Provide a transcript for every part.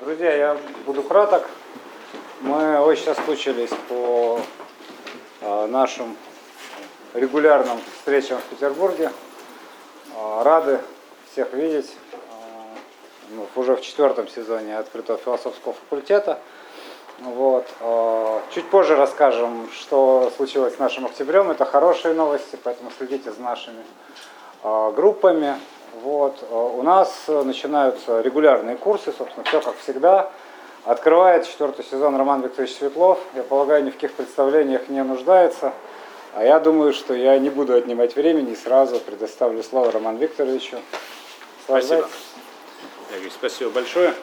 Друзья, я буду краток. Мы очень соскучились по э, нашим регулярным встречам в Петербурге. Э, рады всех видеть. Э, ну, уже в четвертом сезоне открытого философского факультета. Вот. Чуть позже расскажем, что случилось с нашим октябрем. Это хорошие новости, поэтому следите за нашими группами. Вот. Э, у нас начинаются регулярные курсы, собственно, все как всегда. Открывает четвертый сезон Роман Викторович Светлов. Я полагаю, ни в каких представлениях не нуждается. А я думаю, что я не буду отнимать времени и сразу предоставлю слово Роману Викторовичу. Спасибо. Спасибо большое.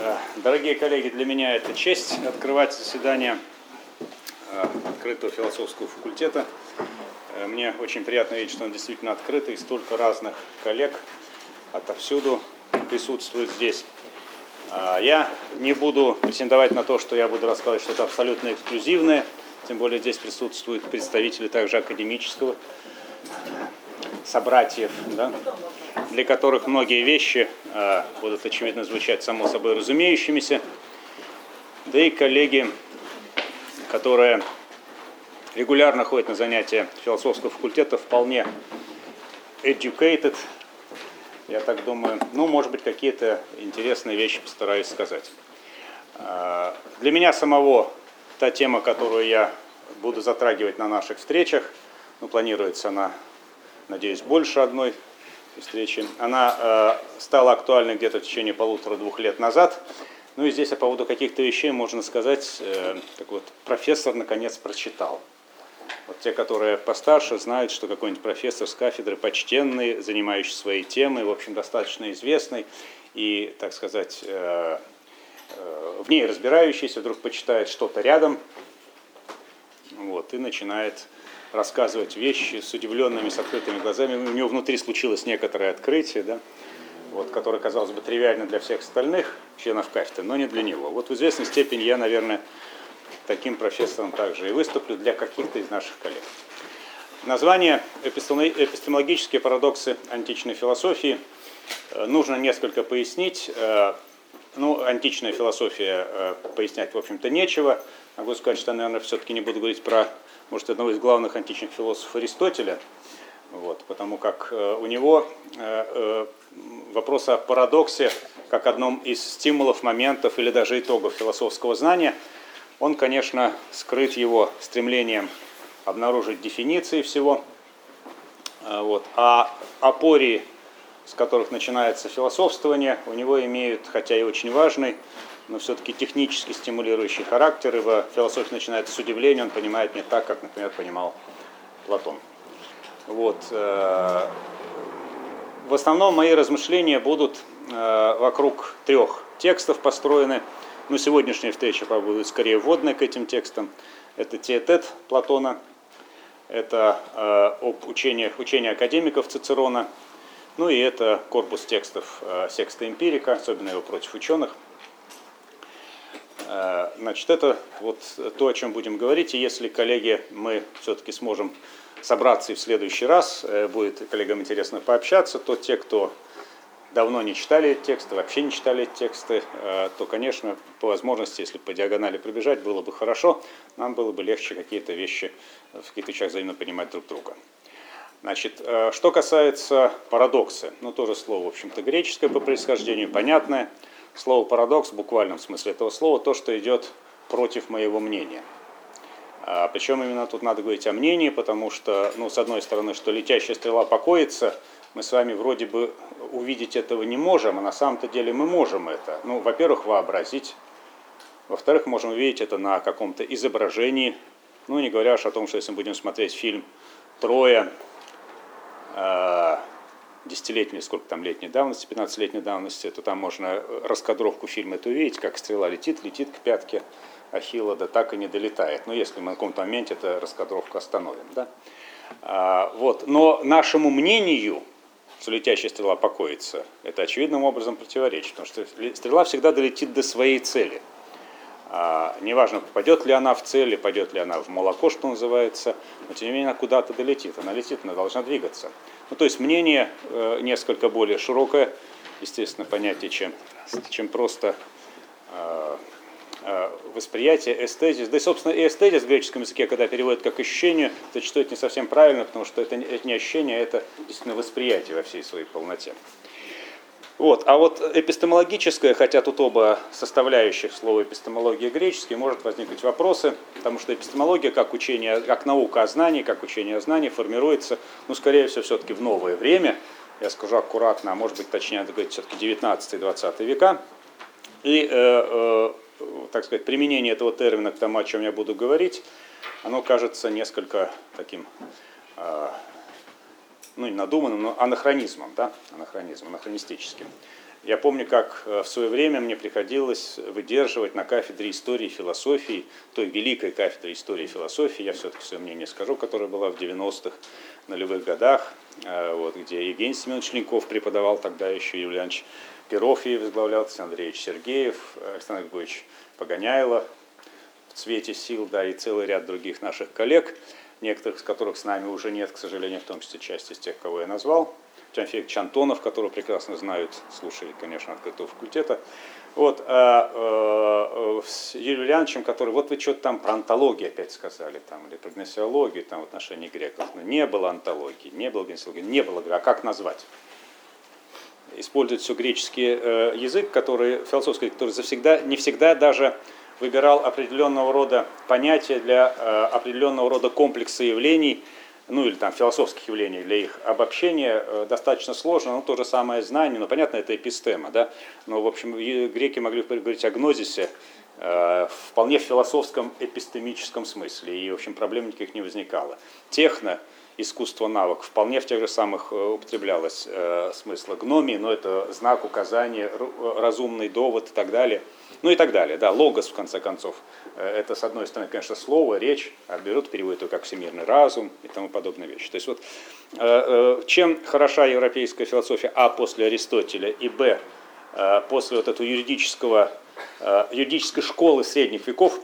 Э, дорогие коллеги, для меня это честь открывать заседание э, открытого философского факультета. Э, мне очень приятно видеть, что он действительно открытый, столько разных коллег отовсюду присутствует здесь. Я не буду претендовать на то, что я буду рассказывать что-то абсолютно эксклюзивное, тем более здесь присутствуют представители также академического собратьев, да, для которых многие вещи э, будут, очевидно, звучать само собой разумеющимися, да и коллеги, которые регулярно ходят на занятия философского факультета, вполне educated, я так думаю. Ну, может быть, какие-то интересные вещи постараюсь сказать. Э, для меня самого та тема, которую я буду затрагивать на наших встречах, ну, планируется она, надеюсь, больше одной встречи, она э, стала актуальной где-то в течение полутора-двух лет назад. Ну и здесь по поводу каких-то вещей можно сказать, э, как вот профессор наконец прочитал. Вот те, которые постарше, знают, что какой-нибудь профессор с кафедры почтенный, занимающий своей темой, в общем, достаточно известный и, так сказать, э, э, в ней разбирающийся, вдруг почитает что-то рядом, вот, и начинает рассказывать вещи с удивленными, с открытыми глазами. У него внутри случилось некоторое открытие, да, вот, которое казалось бы тривиально для всех остальных членов кафедры, но не для него. Вот в известной степени я, наверное, таким профессором также и выступлю для каких-то из наших коллег. Название «Эпистемологические парадоксы античной философии» э, нужно несколько пояснить. Э, ну, античная философия э, пояснять, в общем-то, нечего. Могу сказать, что, наверное, все-таки не буду говорить про, может, одного из главных античных философов Аристотеля, вот, потому как у него вопрос о парадоксе как одном из стимулов, моментов или даже итогов философского знания – он, конечно, скрыт его стремлением обнаружить дефиниции всего. А, вот. А опории, с которых начинается философствование, у него имеют, хотя и очень важный, но все-таки технически стимулирующий характер, ибо философия начинается с удивления, он понимает не так, как, например, понимал Платон. Вот. Э, в основном мои размышления будут э, вокруг трех текстов построены – но сегодняшняя встреча, будет скорее вводная к этим текстам. Это Теотет Платона, это э, об учениях, учения академиков Цицерона, ну и это корпус текстов э, Секста Эмпирика, особенно его против ученых. Э, значит, это вот то, о чем будем говорить. И если, коллеги, мы все-таки сможем собраться и в следующий раз, э, будет коллегам интересно пообщаться, то те, кто давно не читали тексты, вообще не читали тексты, э, то, конечно, по возможности, если по диагонали пробежать, было бы хорошо, нам было бы легче какие-то вещи в каких-то вещах взаимно понимать друг друга. Значит, э, что касается парадокса, ну, тоже слово, в общем-то, греческое по происхождению, понятное. Слово парадокс в буквальном смысле этого слова то, что идет против моего мнения. А, причем именно тут надо говорить о мнении, потому что, ну, с одной стороны, что летящая стрела покоится, мы с вами вроде бы увидеть этого не можем, а на самом-то деле мы можем это. Ну, во-первых, вообразить. Во-вторых, можем увидеть это на каком-то изображении. Ну, не говоря уж о том, что если мы будем смотреть фильм «Троя», э, десятилетней, сколько там летней давности, 15-летней давности, то там можно раскадровку фильма это увидеть, как стрела летит, летит к пятке Ахилла, да так и не долетает. Но если мы на каком-то моменте эту раскадровку остановим. Да? А, вот. Но нашему мнению, что летящая стрела покоится, это очевидным образом противоречит, потому что стрела всегда долетит до своей цели. А, неважно, попадет ли она в цель, пойдет ли она в молоко, что называется, но тем не менее она куда-то долетит, она летит, она должна двигаться. Ну, то есть мнение э, несколько более широкое, естественно, понятие, чем, чем просто э, восприятие, эстезис. Да и, собственно, и эстезис в греческом языке, когда переводят как ощущение, зачастую это не совсем правильно, потому что это, не- это ощущение, а это действительно восприятие во всей своей полноте. Вот. А вот эпистемологическое, хотя тут оба составляющих слова эпистемология греческий, может возникнуть вопросы, потому что эпистемология, как учение, как наука о знании, как учение о знании, формируется, ну, скорее всего, все-таки в новое время, я скажу аккуратно, а может быть, точнее, надо говорить, все-таки 19-20 века. И, э, э, так сказать, применение этого термина к тому, о чем я буду говорить, оно кажется несколько таким э, ну, не надуманным, но анахронизмом, да, анахронизмом, анахронистическим. Я помню, как э, в свое время мне приходилось выдерживать на кафедре истории и философии, той великой кафедре истории и философии, я все-таки свое мнение скажу, которая была в 90-х, нулевых годах, э, вот, где Евгений Семенович Ленков преподавал, тогда еще Юлий Перофьев возглавлял, Александр Андреевич Сергеев, Александр Григорьевич Погоняйло, в цвете сил, да, и целый ряд других наших коллег, некоторых из которых с нами уже нет, к сожалению, в том числе часть из тех, кого я назвал. Тимофей Ильич Антонов, которого прекрасно знают слушали, конечно, открытого факультета. Вот, а, а, с Юрием Ильяновичем, который, вот вы что-то там про антологию опять сказали, там, или про гносеологию там, в отношении греков. Но не было антологии, не было гносеологии, не было, а как назвать? Использует все греческий э, язык, который философский, который завсегда, не всегда даже выбирал определенного рода понятия для э, определенного рода комплекса явлений, ну или там философских явлений, для их обобщения э, достаточно сложно, но то же самое знание, ну понятно, это эпистема, да, но в общем греки могли говорить о гнозисе э, вполне в философском эпистемическом смысле, и в общем проблем никаких не возникало. Техно, искусство, навык вполне в тех же самых э, употреблялось э, смысла гномии, но это знак, указание, ру- разумный довод и так далее. Ну и так далее, да, логос в конце концов. Э, Это, с одной стороны, конечно, слово, речь, а берут, переводят его как всемирный разум и тому подобные вещи. То есть вот э, э, чем хороша европейская философия, а, после Аристотеля, и, б, э, после вот этого юридического, э, юридической школы средних веков,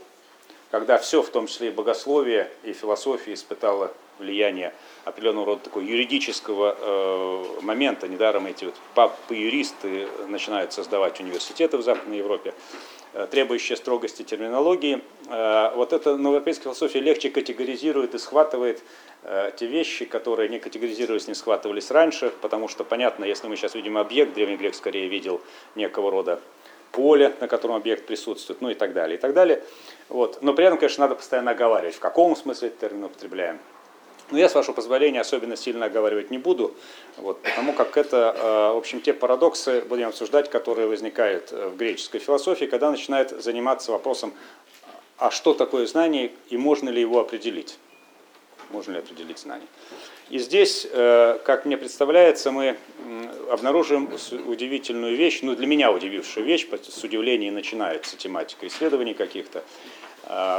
когда все, в том числе и богословие, и философия испытало влияние определенного рода такого юридического э, момента. Недаром эти вот папы-юристы начинают создавать университеты в Западной Европе, э, требующие строгости терминологии. Э, вот эта новоевропейская философия легче категоризирует и схватывает э, те вещи, которые не категоризировались, не схватывались раньше, потому что, понятно, если мы сейчас видим объект, древний грек скорее видел некого рода поле, на котором объект присутствует, ну и так далее, и так далее. Вот. Но при этом, конечно, надо постоянно оговаривать, в каком смысле этот термин употребляем. Но я, с вашего позволения, особенно сильно оговаривать не буду, вот, потому как это, э, в общем, те парадоксы будем обсуждать, которые возникают э, в греческой философии, когда начинает заниматься вопросом, а что такое знание и можно ли его определить. Можно ли определить знание. И здесь, э, как мне представляется, мы обнаружим удивительную вещь, ну для меня удивившую вещь, с удивления начинается тематика исследований каких-то,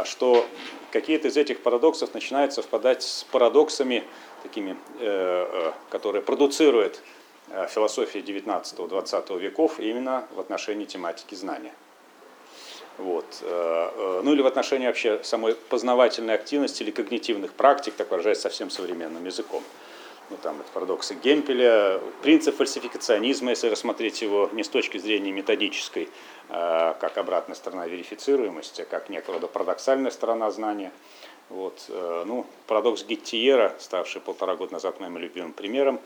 что какие-то из этих парадоксов начинают совпадать с парадоксами, такими, э, э, которые продуцирует э, философия 19-20 веков именно в отношении тематики знания. Вот. Ну или в отношении вообще самой познавательной активности или когнитивных практик, так выражаясь совсем современным языком. Ну, там это парадоксы Гемпеля, принцип фальсификационизма, если рассмотреть его не с точки зрения методической, э, как обратная сторона верифицируемости, а как некого рода парадоксальная сторона знания. Вот. э, Ну, парадокс Геттиера, ставший полтора года назад моим любимым примером,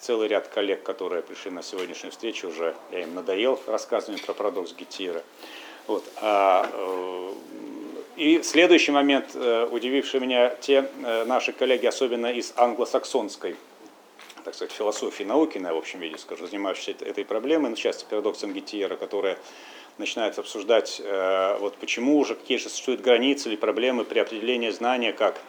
целый ряд коллег, которые пришли на сегодняшнюю встречу, уже я им надоел рассказывать про парадокс Геттиера. Вот. А, э, и следующий момент, э, удививший меня, те э, наши коллеги, особенно из англосаксонской так сказать, философии науки, на общем виде скажу, занимающиеся этой- проблемой, ну, в частности, парадоксом Геттиера, которая начинает обсуждать, э, вот почему уже, какие же существуют границы или проблемы при определении знания как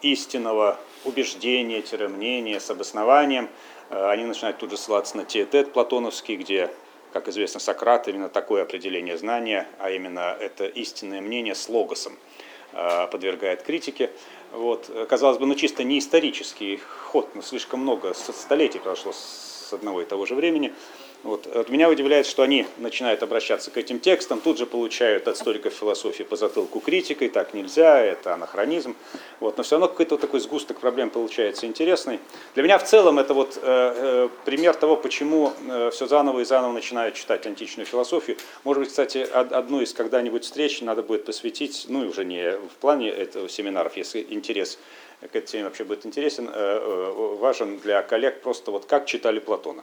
истинного убеждения, мнения с обоснованием. Они начинают тут же ссылаться на теотет платоновский, где, как известно, Сократ именно такое определение знания, а именно это истинное мнение с логосом э, подвергает критике. Вот. Казалось бы, ну чисто не исторический ход, но слишком много столетий прошло с одного и того же времени. Вот. вот меня удивляет, что они начинают обращаться к этим текстам, тут же получают от историков философии по затылку критикой, так нельзя, это анахронизм. Вот. Но все равно какой-то такой сгусток проблем получается интересный. Для меня в целом это вот э, э, пример того, почему э, все заново и заново начинают читать античную философию. Может быть, кстати, одну из когда-нибудь встреч надо будет посвятить, ну и уже не в плане этого семинаров, если интерес к этой теме вообще будет интересен, э, важен для коллег просто вот как читали Платона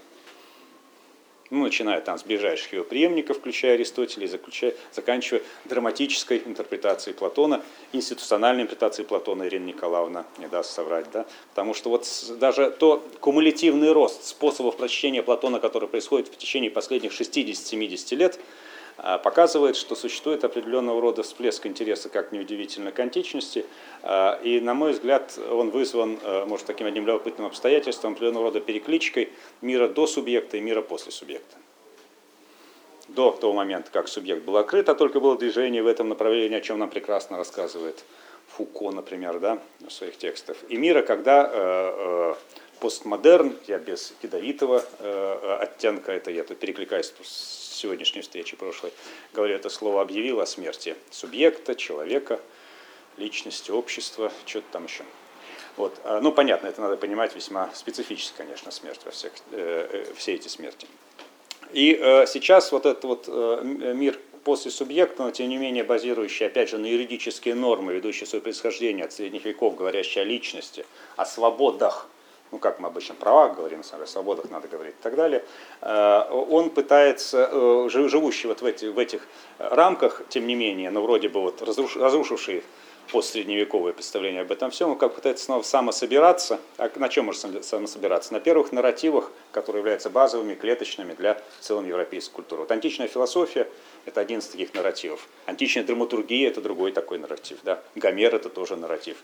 ну, начиная там с ближайших его преемников, включая Аристотеля, и заключая, заканчивая драматической интерпретацией Платона, институциональной интерпретацией Платона, Ирина Николаевна не даст соврать, да, потому что вот даже то кумулятивный рост способов прочтения Платона, который происходит в течение последних 60-70 лет, показывает, что существует определенного рода всплеск интереса, как неудивительно, к античности. А, и, на мой взгляд, он вызван, а, может, таким одним любопытным обстоятельством, определенного рода перекличкой мира до субъекта и мира после субъекта. До того момента, как субъект был открыт, а только было движение в этом направлении, о чем нам прекрасно рассказывает Фуко, например, да, в своих текстах. И мира, когда э, э, постмодерн, я без ядовитого э, оттенка, это я тут перекликаюсь с сегодняшней встречи прошлой, говорю это слово, объявил о смерти субъекта, человека, личности, общества, что-то там еще. Вот. А, ну, понятно, это надо понимать весьма специфически, конечно, смерть во всех, э, э, все эти смерти. И э, сейчас вот этот вот э, мир после субъекта, но тем не менее базирующий, опять же, на юридические нормы, ведущие свое происхождение от средних веков, говорящие о личности, о свободах, ну как мы обычно правах говорим, о свободах надо говорить и так далее, э, он пытается, э, живущий вот в, эти, в этих рамках, тем не менее, но вроде бы вот разруш, разрушивший постсредневековое представление об этом всем, он как пытается снова самособираться. А на чем может самособираться? На первых нарративах, которые являются базовыми, клеточными для целом европейской культуры. Вот античная философия – это один из таких нарративов. Античная драматургия – это другой такой нарратив. Да? Гомер – это тоже нарратив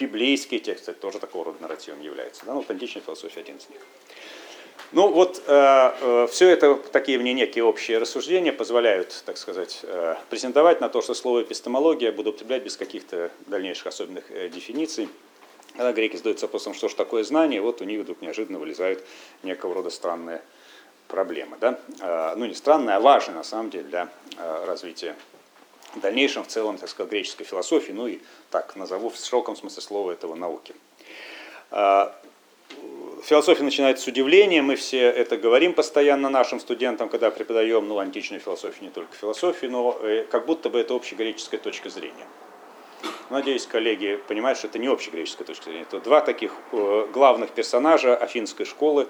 библейские тексты тоже такого рода нарративом являются. Да? Ну, вот античная философия один из них. Ну вот э, э, все это, такие мне некие общие рассуждения позволяют, так сказать, э, презентовать на то, что слово эпистемология буду употреблять без каких-то дальнейших особенных э, дефиниций. Когда греки задаются вопросом, что же такое знание, вот у них вдруг неожиданно вылезают некого рода странные проблемы. Да? Э, ну не странные, а важные на самом деле для э, развития в дальнейшем в целом, так сказать, греческой философии, ну и так назову в широком смысле слова этого науки. А, философия начинается с удивления, мы все это говорим постоянно нашим студентам, когда преподаем ну, античную философию, не только философию, но э, как будто бы это общегреческая точка зрения. Надеюсь, коллеги понимают, что это не общегреческая точка зрения. Это два таких э, главных персонажа афинской школы,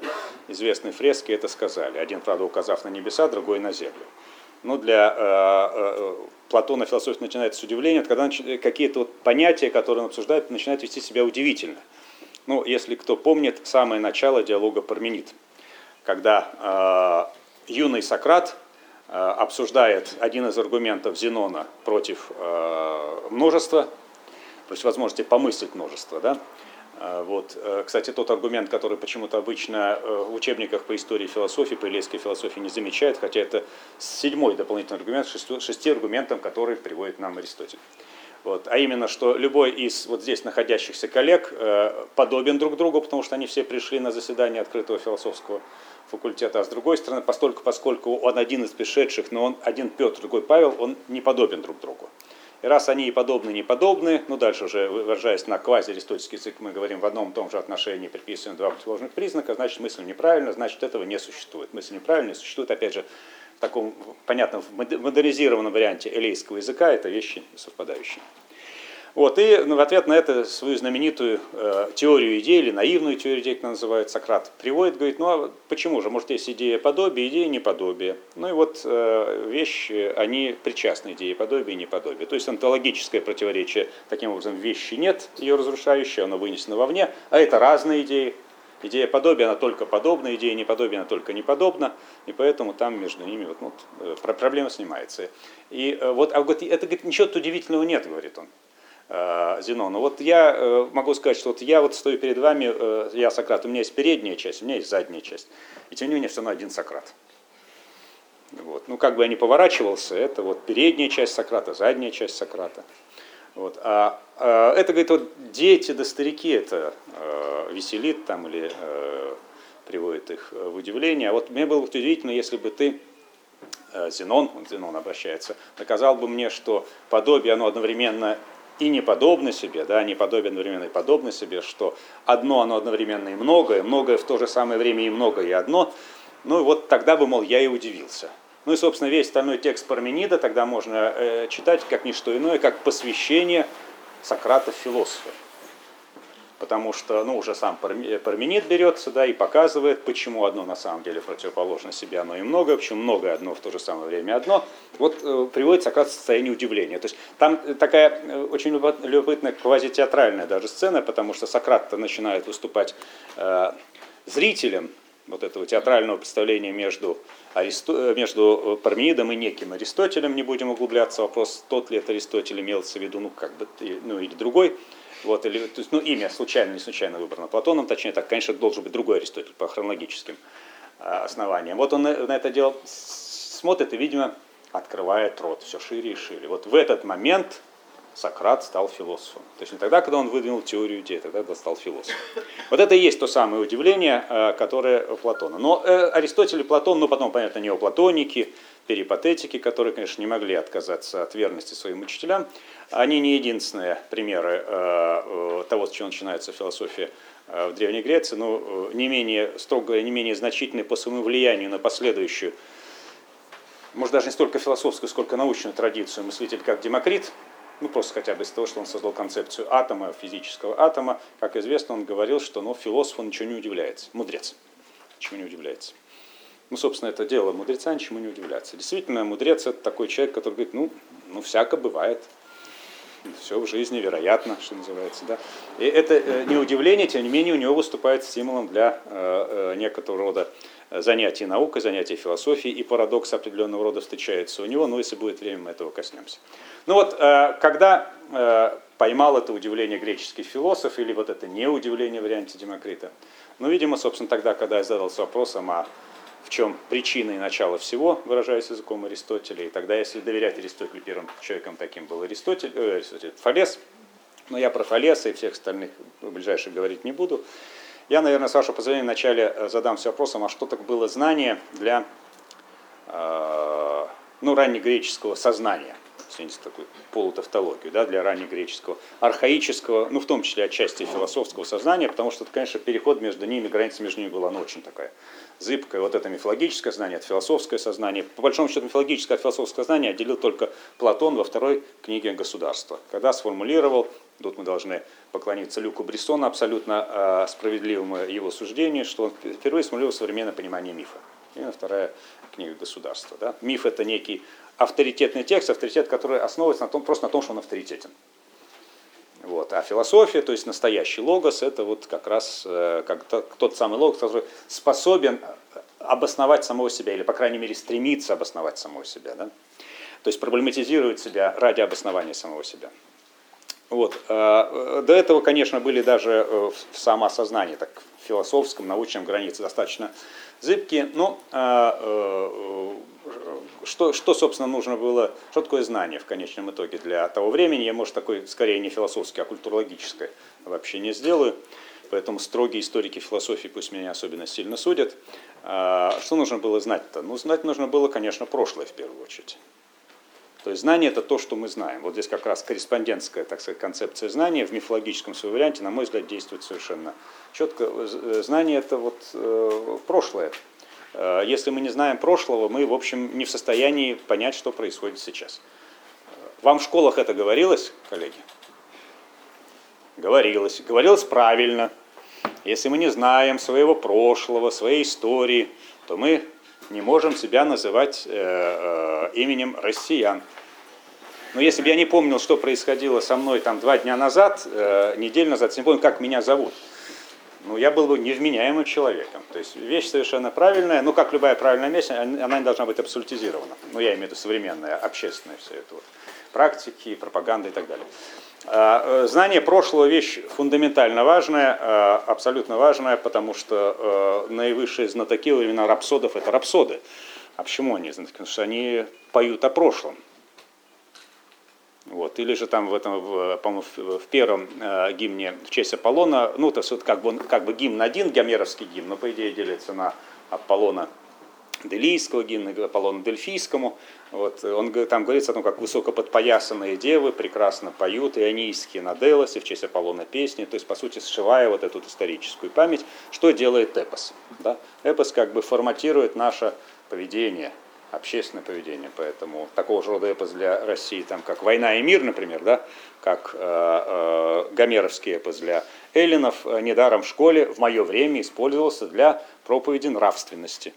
известной фрески, это сказали. Один, правда, указав на небеса, другой на землю. Ну, для э, Платона философия начинает с удивления, когда какие-то вот понятия, которые он обсуждает, начинают вести себя удивительно. Ну, если кто помнит, самое начало диалога Парменид, когда э, юный Сократ э, обсуждает один из аргументов Зенона против э, множества, против возможности помыслить множество, да, вот. Э, кстати, тот аргумент, который почему-то обычно э, в учебниках по истории философии, по элейской философии не замечают, хотя это седьмой дополнительный аргумент, шести, аргументам, который приводит нам Аристотель. Вот. А именно, что любой из вот здесь находящихся коллег э, подобен друг другу, потому что они все пришли на заседание открытого философского факультета, а с другой стороны, постольку, поскольку он один из пришедших, но он один Петр, другой Павел, он не подобен друг другу. И раз они и подобны, и не подобны, ну дальше уже выражаясь на квазиаристотельский язык, мы говорим в одном и том же отношении, приписываем два противоположных признака, значит мысль неправильна, значит этого не существует. Мысль неправильная существует, опять же, в таком, понятном, модернизированном варианте элейского языка, это вещи совпадающие. Вот, и ну, в ответ на это свою знаменитую э, теорию идей, или наивную теорию идей, как она называет, Сократ приводит, говорит, ну а почему же, может есть идея подобия, идея неподобия. Ну и вот э, вещи, они причастны идее подобия и неподобия. То есть онтологическое противоречие, таким образом, вещи нет, ее разрушающее, оно вынесено вовне, а это разные идеи. Идея подобия, она только подобна, идея неподобия, она только неподобна, и поэтому там между ними вот, вот, э, проблема снимается. И э, вот, а вот это говорит, ничего удивительного нет, говорит он. Э, Зенона. Вот я э, могу сказать, что вот я вот стою перед вами, э, я Сократ, у меня есть передняя часть, у меня есть задняя часть. И тем не менее все равно один Сократ. Вот. Ну, как бы я ни поворачивался, это вот передняя часть Сократа, задняя часть Сократа. Вот. А, а это, говорит, вот дети да старики это э, веселит там или э, приводит их в удивление. А вот мне было бы удивительно, если бы ты, Зенон, он Зенон обращается, доказал бы мне, что подобие, оно одновременно и не подобно себе, да, не подобие одновременно и подобно себе, что одно, оно одновременно и многое, многое в то же самое время и многое и одно. Ну и вот тогда бы, мол, я и удивился. Ну и, собственно, весь остальной текст Парменида тогда можно э, читать как ничто иное, как посвящение Сократа философу. Потому что, ну, уже сам Парменид берется, да, и показывает, почему одно на самом деле противоположно себе, оно и многое, почему многое одно в то же самое время одно. Вот э, приводит Сократ в состояние удивления. То есть там такая э, очень любопытная квазитеатральная даже сцена, потому что Сократ начинает выступать э, зрителем вот этого театрального представления между, Аристо... Э, между Парменидом и неким Аристотелем, не будем углубляться в вопрос, тот ли это Аристотель имелся в виду, ну, как бы, ну, или другой. Вот, или, то есть, ну, имя случайно, не случайно выбрано Платоном, точнее так, конечно, должен быть другой Аристотель по хронологическим а, основаниям. Вот он на, на это дело смотрит и, видимо, открывает рот все шире и шире. Вот в этот момент Сократ стал философом. То есть не тогда, когда он выдвинул теорию идеи, тогда, когда стал философом. Вот это и есть то самое удивление, а, которое у Платона. Но э, Аристотель и Платон, ну потом, понятно, неоплатоники, перипатетики, которые, конечно, не могли отказаться от верности своим учителям, они не единственные примеры э, э, того, с чего начинается философия э, в Древней Греции, но не менее строго, не менее значительные по своему влиянию на последующую, может даже не столько философскую, сколько научную традицию мыслитель, как Демокрит, ну просто хотя бы из того, что он создал концепцию атома, физического атома, как известно, он говорил, что ну, философ он ничего не удивляется, мудрец, ничего не удивляется. Ну, собственно, это дело мудреца, ничему не удивляться. Действительно, мудрец это такой человек, который говорит, ну, ну всяко бывает, все в жизни вероятно, что называется. Да? И это э, не удивление, тем не менее, у него выступает стимулом для э, э, некоторого рода занятий наукой, занятий философией, и парадокс определенного рода встречается у него, но если будет время, мы этого коснемся. Ну вот, когда поймал это удивление греческий философ, или вот это не удивление в варианте Демокрита, ну, видимо, собственно, тогда, когда я задался вопросом, а в чем причина и начало всего, выражаясь языком Аристотеля. И тогда, если доверять Аристотелю, первым человеком таким был Аристотель, э, Аристотель Фалес, но я про Фалеса и всех остальных ближайших говорить не буду. Я, наверное, с вашего позволения вначале э, задамся вопросом, а что так было знание для э, ну, раннегреческого сознания извините, такую полутавтологию, да, для раннегреческого, архаического, ну, в том числе отчасти философского сознания, потому что, конечно, переход между ними, граница между ними была ну, очень такая зыбкая. Вот это мифологическое знание, это философское сознание. По большому счету, мифологическое от философского знания отделил только Платон во второй книге «Государство», когда сформулировал, тут мы должны поклониться Люку Брессону, абсолютно э, справедливому его суждению, что он впервые сформулировал современное понимание мифа. Именно вторая книга государства. Да? Миф это некий авторитетный текст, авторитет, который основывается на том, просто на том, что он авторитетен. Вот. А философия, то есть настоящий логос, это вот как раз э, как тот самый логос, который способен обосновать самого себя, или, по крайней мере, стремится обосновать самого себя. Да? То есть проблематизирует себя ради обоснования самого себя. Вот. Э, до этого, конечно, были даже э, в самоосознании, так в философском, научном границе достаточно зыбкие, но что, что, собственно, нужно было, что такое знание в конечном итоге для того времени. Я, может, такой, скорее, не философский, а культурологическое вообще не сделаю. Поэтому строгие историки философии пусть меня особенно сильно судят. А, что нужно было знать-то? Ну, знать нужно было, конечно, прошлое в первую очередь. То есть знание это то, что мы знаем. Вот здесь как раз корреспондентская, так сказать, концепция знания в мифологическом своем варианте, на мой взгляд, действует совершенно четко. Знание это вот э, прошлое, если мы не знаем прошлого, мы, в общем, не в состоянии понять, что происходит сейчас. Вам в школах это говорилось, коллеги? Говорилось. Говорилось правильно. Если мы не знаем своего прошлого, своей истории, то мы не можем себя называть э, э, именем россиян. Но если бы я не помнил, что происходило со мной там два дня назад, э, неделю назад, не помню, как меня зовут, ну, я был бы невменяемым человеком. То есть вещь совершенно правильная, ну, как любая правильная вещь, она не должна быть абсолютизирована. Ну, я имею в виду современная, общественная все это вот. Практики, пропаганда и так далее. А, э, знание прошлого вещь фундаментально важная, а, абсолютно важная, потому что э, наивысшие знатоки во времена рапсодов это рапсоды. А почему они знатоки? Потому что они поют о прошлом. Вот. Или же там в этом, по-моему, в, первом э, гимне в честь Аполлона, ну, то есть вот как бы, как бы гимн один, гомеровский гимн, но по идее делится на Аполлона Делийского гимна, Аполлона Дельфийскому. Вот, он там говорится о том, как высокоподпоясанные девы прекрасно поют ионийские на Делосе в честь Аполлона песни, то есть, по сути, сшивая вот эту историческую память, что делает эпос. Да? Эпос как бы форматирует наше поведение, общественное поведение. Поэтому такого же рода эпос для России, там, как «Война и мир», например, да? как э, э, гомеровский эпос для эллинов, э, недаром в школе в мое время использовался для проповеди нравственности.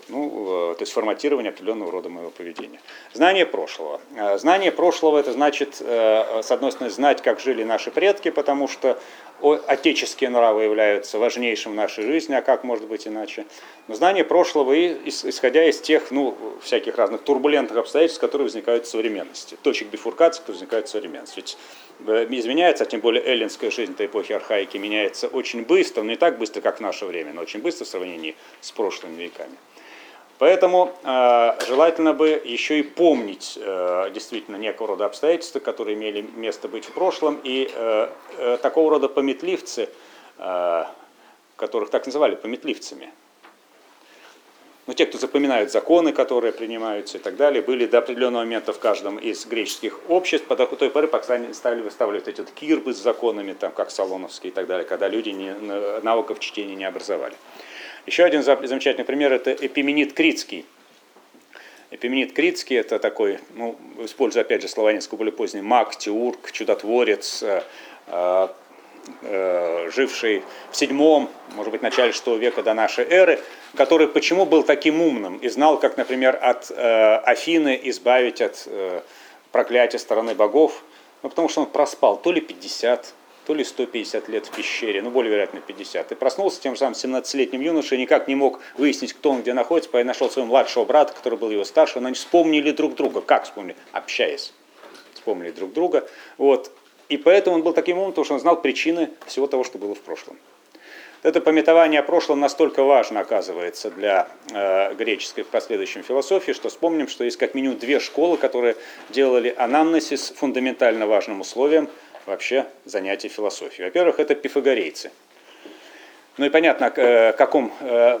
Вот. Ну, э, то есть форматирование определенного рода моего поведения. Знание прошлого. Э, знание прошлого это значит, э, с одной стороны, знать, как жили наши предки, потому что отеческие нравы являются важнейшим в нашей жизни, а как может быть иначе. Но знание прошлого, исходя из тех ну, всяких разных турбулентных обстоятельств, которые возникают в современности, точек бифуркации, которые возникают в современности. Ведь изменяется, а тем более эллинская жизнь этой эпохи архаики меняется очень быстро, но не так быстро, как в наше время, но очень быстро в сравнении с прошлыми веками. Поэтому э, желательно бы еще и помнить э, действительно некого рода обстоятельства, которые имели место быть в прошлом, и э, э, такого рода пометливцы, э, которых так называли пометливцами, ну, те, кто запоминают законы, которые принимаются и так далее, были до определенного момента в каждом из греческих обществ, по той поры пока стали выставлять эти вот кирбы с законами, там, как Солоновские и так далее, когда люди не, навыков чтения не образовали. Еще один замечательный пример – это Эпименит Критский. Эпименит Критский – это такой, ну, используя опять же слова несколько более поздние, маг, теург, чудотворец, э, э, э, живший в седьмом, может быть, начале шестого века до нашей эры, который почему был таким умным и знал, как, например, от Афины избавить от проклятия стороны богов, ну, потому что он проспал то ли 50, то ли 150 лет в пещере, ну, более вероятно, 50. И проснулся тем же самым 17-летним юношей, никак не мог выяснить, кто он, где находится, поэтому нашел своего младшего брата, который был его старше, они вспомнили друг друга. Как вспомнили? Общаясь. Вспомнили друг друга. Вот. И поэтому он был таким умным, потому что он знал причины всего того, что было в прошлом. Это пометование о прошлом настолько важно, оказывается, для э, греческой в последующем философии, что вспомним, что есть как минимум две школы, которые делали анамнезис фундаментально важным условием вообще занятий философией. Во-первых, это пифагорейцы. Ну и понятно, о каком э,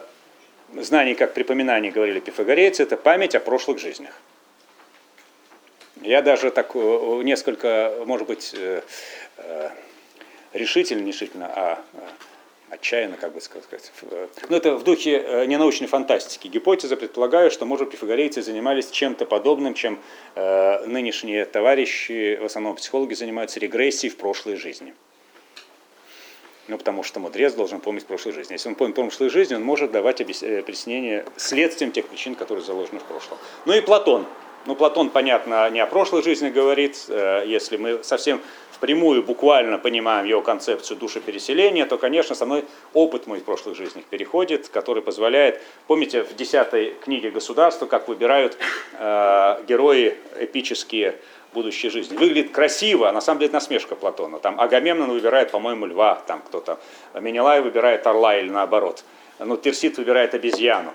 знании, как припоминании говорили пифагорейцы, это память о прошлых жизнях. Я даже так э, несколько, может быть, э, решительно, не решительно, а отчаянно, как бы сказать. Ну, это в духе э, ненаучной фантастики. Гипотеза предполагает, что, может, пифагорейцы занимались чем-то подобным, чем э, нынешние товарищи, в основном психологи, занимаются регрессией в прошлой жизни. Ну, потому что мудрец должен помнить прошлую жизнь. Если он помнит прошлую жизнь, он может давать э, объяснение следствием тех причин, которые заложены в прошлом. Ну и Платон. Ну, Платон, понятно, не о прошлой жизни говорит. Э, если мы совсем впрямую, буквально понимаем его концепцию душепереселения, то, конечно, со мной опыт мой в прошлых жизнях переходит, который позволяет, помните, в десятой книге государства, как выбирают э, герои эпические будущей жизни. Выглядит красиво, а на самом деле насмешка Платона. Там Агамемнон выбирает, по-моему, льва, там кто-то. Менелай выбирает орла или наоборот. Ну, Терсит выбирает обезьяну.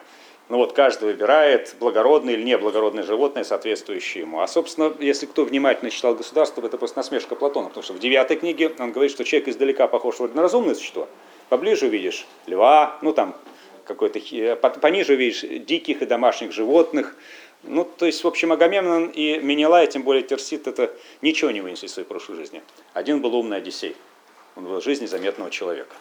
Ну вот каждый выбирает благородное или неблагородное животное, соответствующее ему. А, собственно, если кто внимательно читал государство, это просто насмешка Платона, потому что в девятой книге он говорит, что человек издалека похож вроде на разумное существо, поближе увидишь льва, ну там какой-то, пониже увидишь диких и домашних животных. Ну, то есть, в общем, Агамемнон и Менелай, тем более Терсит, это ничего не вынесли из своей прошлой жизни. Один был умный Одиссей. Он был в жизни заметного человека.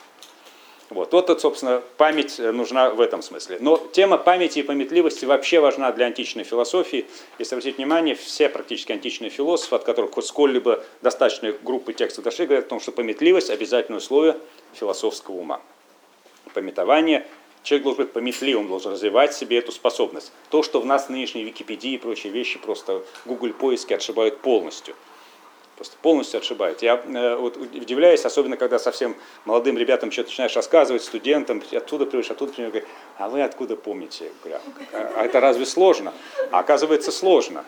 Вот, вот, собственно, память э, нужна в этом смысле. Но тема памяти и памятливости вообще важна для античной философии. Если обратить внимание, все практически античные философы, от которых хоть сколь-либо достаточной группы текстов дошли, говорят о том, что памятливость – обязательное условие философского ума. Пометование Человек должен быть пометливым, должен развивать в себе эту способность. То, что в нас нынешней Википедии и прочие вещи просто Google поиски отшибают полностью – Просто полностью отшибает. Я э, вот, удивляюсь, особенно когда совсем молодым ребятам что-то начинаешь рассказывать, студентам, оттуда привык, оттуда привык, говорю, а вы откуда помните? Я говорю, а, а это разве сложно? А оказывается сложно.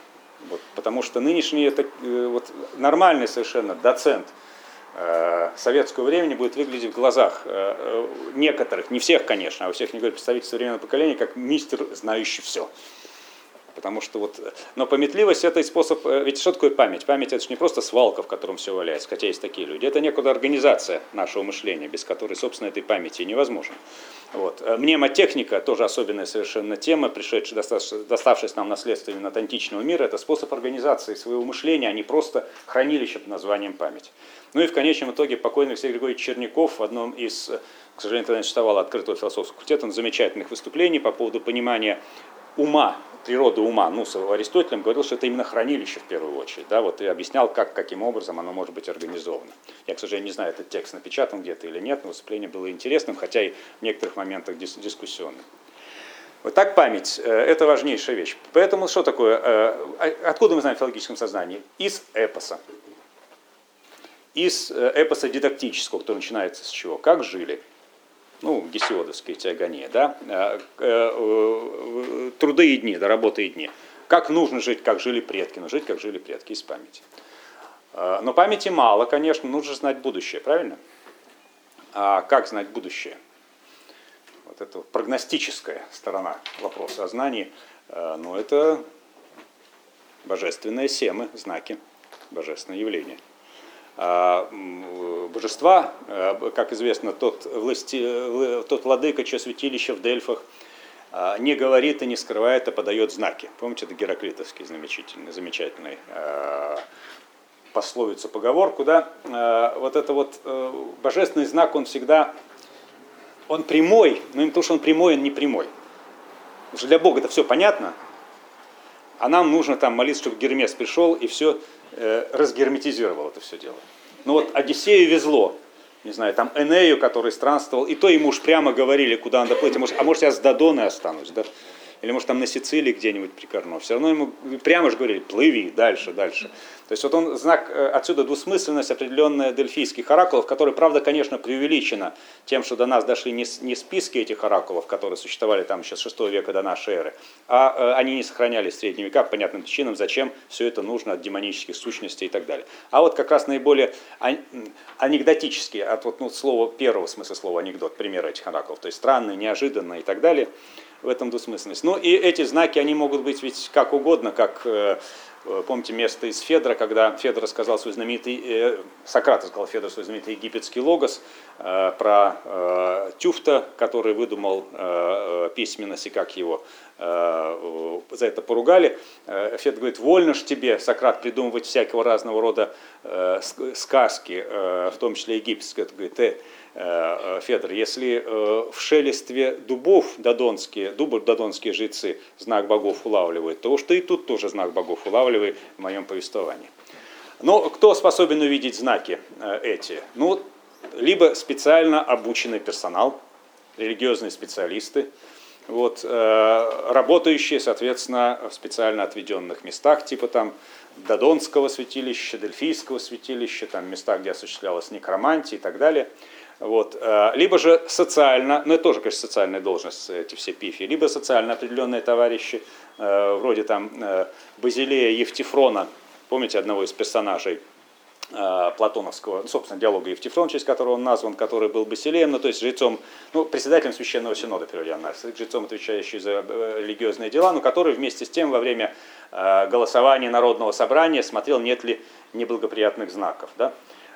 Вот, потому что нынешний это э, вот, нормальный совершенно доцент э, советского времени будет выглядеть в глазах э, э некоторых, не всех, конечно, а у всех не говорю, представителей современного поколения, как мистер, знающий все. Потому что вот, но пометливость это способ, э, ведь что такое память? Память это же не просто свалка, в котором все валяется, хотя есть такие люди. Это некуда организация нашего мышления, без которой, собственно, этой памяти невозможно. Вот. Э, Мнемотехника, тоже особенная совершенно тема, пришедшая, доставшись нам наследственно от античного мира, это способ организации своего мышления, а не просто хранилище под названием память. Ну и в конечном итоге покойный Алексей Григорьевич Черняков в одном из, к сожалению, тогда не существовало открытого философского факультета, замечательных выступлений по поводу понимания ума, природы ума, ну, Аристотелем говорил, что это именно хранилище в первую очередь, да, вот и объяснял, как, каким образом оно может быть организовано. Я, к сожалению, не знаю, этот текст напечатан где-то или нет, но выступление было интересным, хотя и в некоторых моментах дис дискуссионным. Вот так память э, – это важнейшая вещь. Поэтому что такое, э, а, откуда мы знаем в филологическом сознании? Из эпоса. Из э, эпоса дидактического, который начинается с чего? Как жили? Ну, гесиодовские тягония, да, э, э, труды и дни, да, работы и дни. Как нужно жить, как жили предки, но жить, как жили предки из памяти. Э, но памяти мало, конечно, нужно знать будущее, правильно? А как знать будущее? Вот это прогностическая сторона вопроса о знании, ну, это божественные семы, знаки, божественное явление. А, божества, э, как известно, тот, власти, э, тот владыка, чье святилище в Дельфах, а, не говорит и не скрывает, а подает знаки. Помните, это Гераклитовский замечательный, замечательный э, пословицу, поговорку, да? Вот это вот божественный знак, он всегда, он прямой, но именно потому, что он прямой, он не прямой. Потому что для Бога это все понятно, а нам нужно там молиться, чтобы Гермес пришел и все э, разгерметизировал это все дело. Ну вот Одиссею везло, не знаю, там Энею, который странствовал, и то ему уж прямо говорили, куда надо плыть, а может, а может я с Додоной останусь, да? Или может там на Сицилии где-нибудь прикорну. Все равно ему прямо же говорили, плыви дальше, дальше. То есть вот он знак, э, отсюда двусмысленность определенная дельфийских оракулов, которые, правда, конечно, преувеличена тем, что до нас дошли не, не списки этих оракулов, которые существовали там еще с 6 века до нашей эры, а э, они не сохранялись в средние века по понятным причинам, зачем все это нужно от демонических сущностей и так далее. А вот как раз наиболее анекдотические, от вот, ну, слова, первого смысла слова анекдот, примеры этих оракулов, то есть странные, неожиданные и так далее – в этом двусмысленность. Ну и эти знаки, они могут быть ведь как угодно, как, э, э, помните, место из Федора, когда Федор рассказал свой знаменитый, э, Сократ сказал Федор свой знаменитый египетский логос про Тюфта, который выдумал письменность и как его за это поругали. Федор говорит, вольно ж тебе, Сократ, придумывать всякого разного рода сказки, в том числе египетские. Говорит, Э, Федор, если э, в шелестве дубов додонские, дубы додонские жрецы знак богов улавливают, то уж ты и тут тоже знак богов улавливай в моем повествовании. Но кто способен увидеть знаки э, эти? Ну, либо специально обученный персонал, религиозные специалисты, вот, работающие, соответственно, в специально отведенных местах, типа там Додонского святилища, Дельфийского святилища, там места, где осуществлялась некромантия и так далее – вот. Э, либо же социально, ну это тоже, конечно, социальная должность, эти все пифи, либо социально определенные товарищи, э, вроде там э, Базилея Евтифрона, помните одного из персонажей платоновского, ну, собственно, диалога Евтифрон, через которого он назван, который был Басилеем, ну, то есть жрецом, ну, председателем Священного Синода, переводя на жрецом, отвечающий за религиозные дела, но который вместе с тем во время голосования Народного собрания смотрел, нет ли неблагоприятных знаков. Да?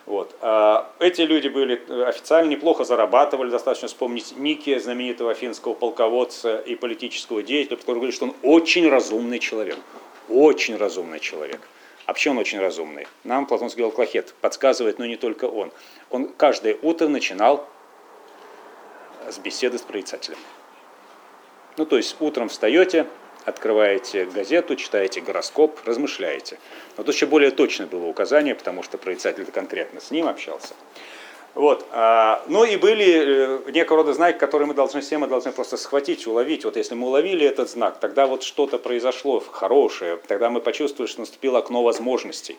Вот. А эти люди были э, официально неплохо зарабатывали, достаточно вспомнить Ники, знаменитого финского полководца и политического деятеля, который говорит, что он очень разумный человек. Очень разумный человек. А почему он очень разумный? Нам Платонский Галклахет подсказывает, но не только он. Он каждое утро начинал с беседы с прорицателем. Ну, то есть утром встаете, открываете газету, читаете гороскоп, размышляете. Но тут еще более точное было указание, потому что прорицатель конкретно с ним общался. Вот. А, ну и были э, некого рода знаки, которые мы должны все мы должны просто схватить, уловить. Вот если мы уловили этот знак, тогда вот что-то произошло хорошее, тогда мы почувствовали, что наступило окно возможностей.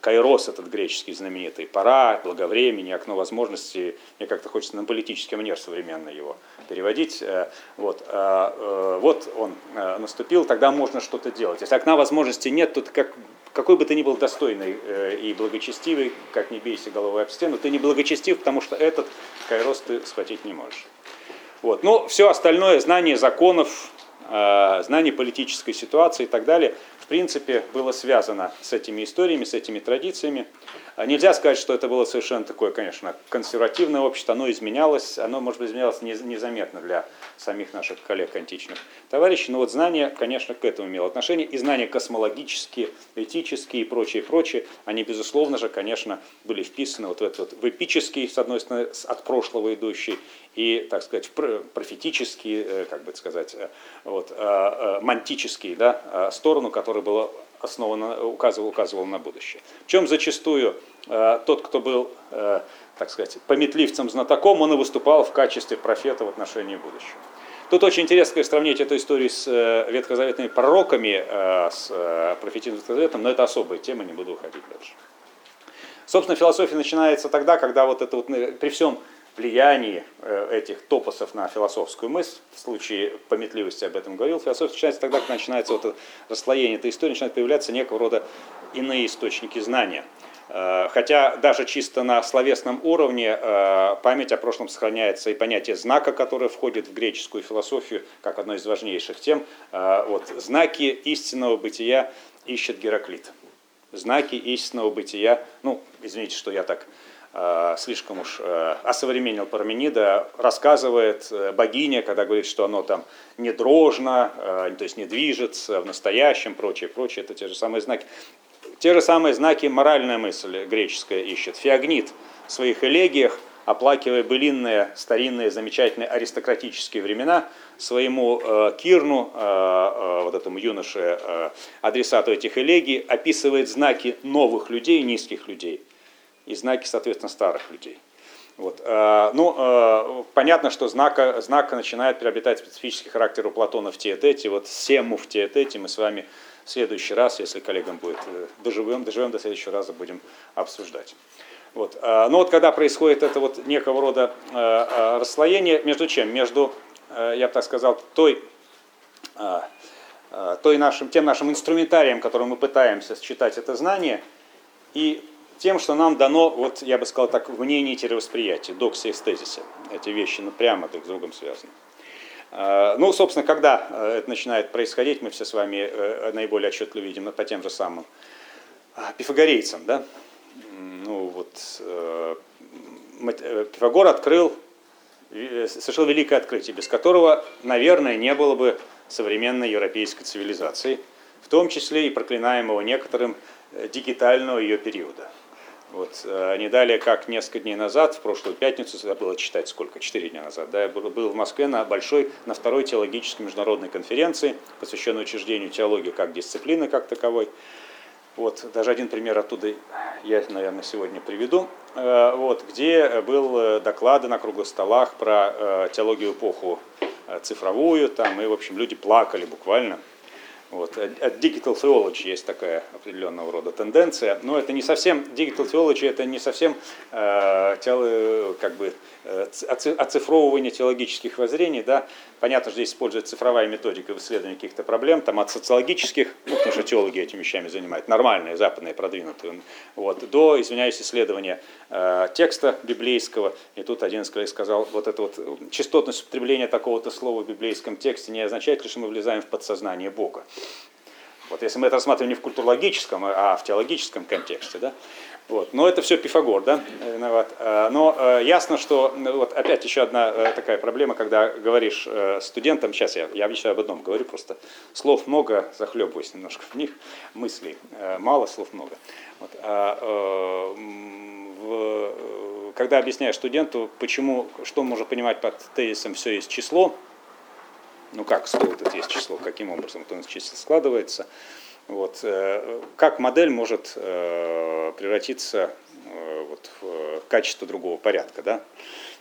Кайрос этот греческий знаменитый, пора, благовремени, окно возможностей, мне как-то хочется на политический манер современный его переводить. Э, вот, э, э, вот он наступил, тогда можно что-то делать. Если окна возможностей нет, то как, какой бы ты ни был достойный и благочестивый, как не бейся головой об стену, ты не благочестив, потому что этот Кайрос ты схватить не можешь. Вот. Но все остальное, знание законов, знание политической ситуации и так далее, в принципе, было связано с этими историями, с этими традициями. А Нельзя сказать, что это было совершенно такое, конечно, консервативное общество, оно изменялось, оно, может быть, изменялось не- незаметно для самих наших коллег античных. Товарищей, но вот знание, конечно, к этому имело отношение, и знания космологические, этические и прочее, прочее, они, безусловно же, конечно, были вписаны вот в этот вот, в эпический, с одной стороны, от прошлого идущий, и, так сказать, профетический, э, как бы сказать, э, вот, э, мантический, да, сторону, которая была основана, указывал, указывал на будущее. В чем зачастую э, тот, кто был, э, так сказать, пометливцем, знатоком, он и выступал в качестве профета в отношении будущего. Тут очень интересно конечно, сравнить эту историю с э, ветхозаветными пророками, э, с э, профетизмом Ветхозаветом, но это особая тема, не буду уходить дальше. Собственно, философия начинается тогда, когда вот это вот, э, при всем влиянии э, этих топосов на философскую мысль, в случае пометливости об этом говорил, философия начинается тогда, когда начинается вот расслоение этой истории, начинают появляться некого рода иные источники знания. Э, Хотя даже чисто на словесном уровне э, память о прошлом сохраняется и понятие знака, которое входит в греческую философию как одно из важнейших тем. Вот, знаки истинного бытия ищет Гераклит знаки истинного бытия. Ну, извините, что я так слишком уж э, осовременил Парменида, рассказывает э, богиня, когда говорит, что оно там не дрожно, э, то есть не движется в настоящем, прочее, прочее, это те же самые знаки. Те же самые знаки моральная мысль греческая ищет. Феогнит в своих элегиях, оплакивая былинные, старинные, замечательные аристократические времена, своему э, Кирну, э, э, вот этому юноше, э, адресату этих элегий, описывает знаки новых людей, низких людей, и знаки, соответственно, старых людей. Вот. э, Ну, э, понятно, что знака, знак начинает приобретать специфический характер у Платона в Теотете. Вот сему в Теотете мы с вами в следующий раз, если коллегам будет, э, доживем, доживем до следующего раза, будем обсуждать. Вот. э, Но вот когда происходит это вот некого рода э, расслоение, между чем? Между, э, я бы так сказал, той, той нашим, тем нашим инструментарием, которым мы пытаемся считать это знание, и тем, что нам дано, вот я бы сказал так, в мнении-восприятии, доксе и стезисе. Эти вещи ну, прямо друг с другом связаны. Э, Ну, собственно, когда э, это начинает происходить, мы все с вами э, наиболее отчетливо видим по тем же самым э, пифагорейцам. Да? Ну, вот, э, Пифагор открыл, совершил великое открытие, без которого, наверное, не было бы современной европейской цивилизации, в том числе и проклинаемого некоторым дигитального ее периода. Вот, э, не далее, как несколько дней назад, в прошлую пятницу, забыл читать сколько, четыре дня назад, да, я был был в Москве на большой, на второй теологической международной конференции, посвященной учреждению теологии как дисциплины, как таковой. Вот, даже один пример оттуда я, наверное, сегодня приведу, Э, вот, где был э, доклады на круглых столах про теологию эпоху цифровую, там, и, в общем, люди плакали буквально. Вот. От от Digital Theology есть такая определенного рода тенденция, но это не совсем, Digital Theology это не совсем э, тело, как бы, э, оцифровывание теологических воззрений, да, понятно, что здесь используется цифровая методика в исследовании каких-то проблем, там от социологических, ну, потому что теологи этими вещами занимают, нормальные, западные, продвинутые, вот, до, извиняюсь, исследования э, текста библейского, и тут один из коллег сказал, вот эта вот э, частотность употребления такого-то слова в библейском тексте не означает ли, что мы влезаем в подсознание Бога. Вот если мы это рассматриваем не в культурологическом, а в теологическом контексте, да, вот. Но это все Пифагор, да, виноват. А, Но э, ясно, что ну, вот опять еще одна э, такая проблема, когда говоришь э, студентам, сейчас я, я обещаю об одном говорю, просто слов много, захлебываюсь немножко в них, мыслей мало, слов много. Вот. А, в, когда объясняешь студенту, почему, что можно понимать под тезисом «все есть число», ну как, что вот это есть число, каким образом это число складывается. Вот, э, как модель может э, превратиться э, вот, в качество другого порядка. Да?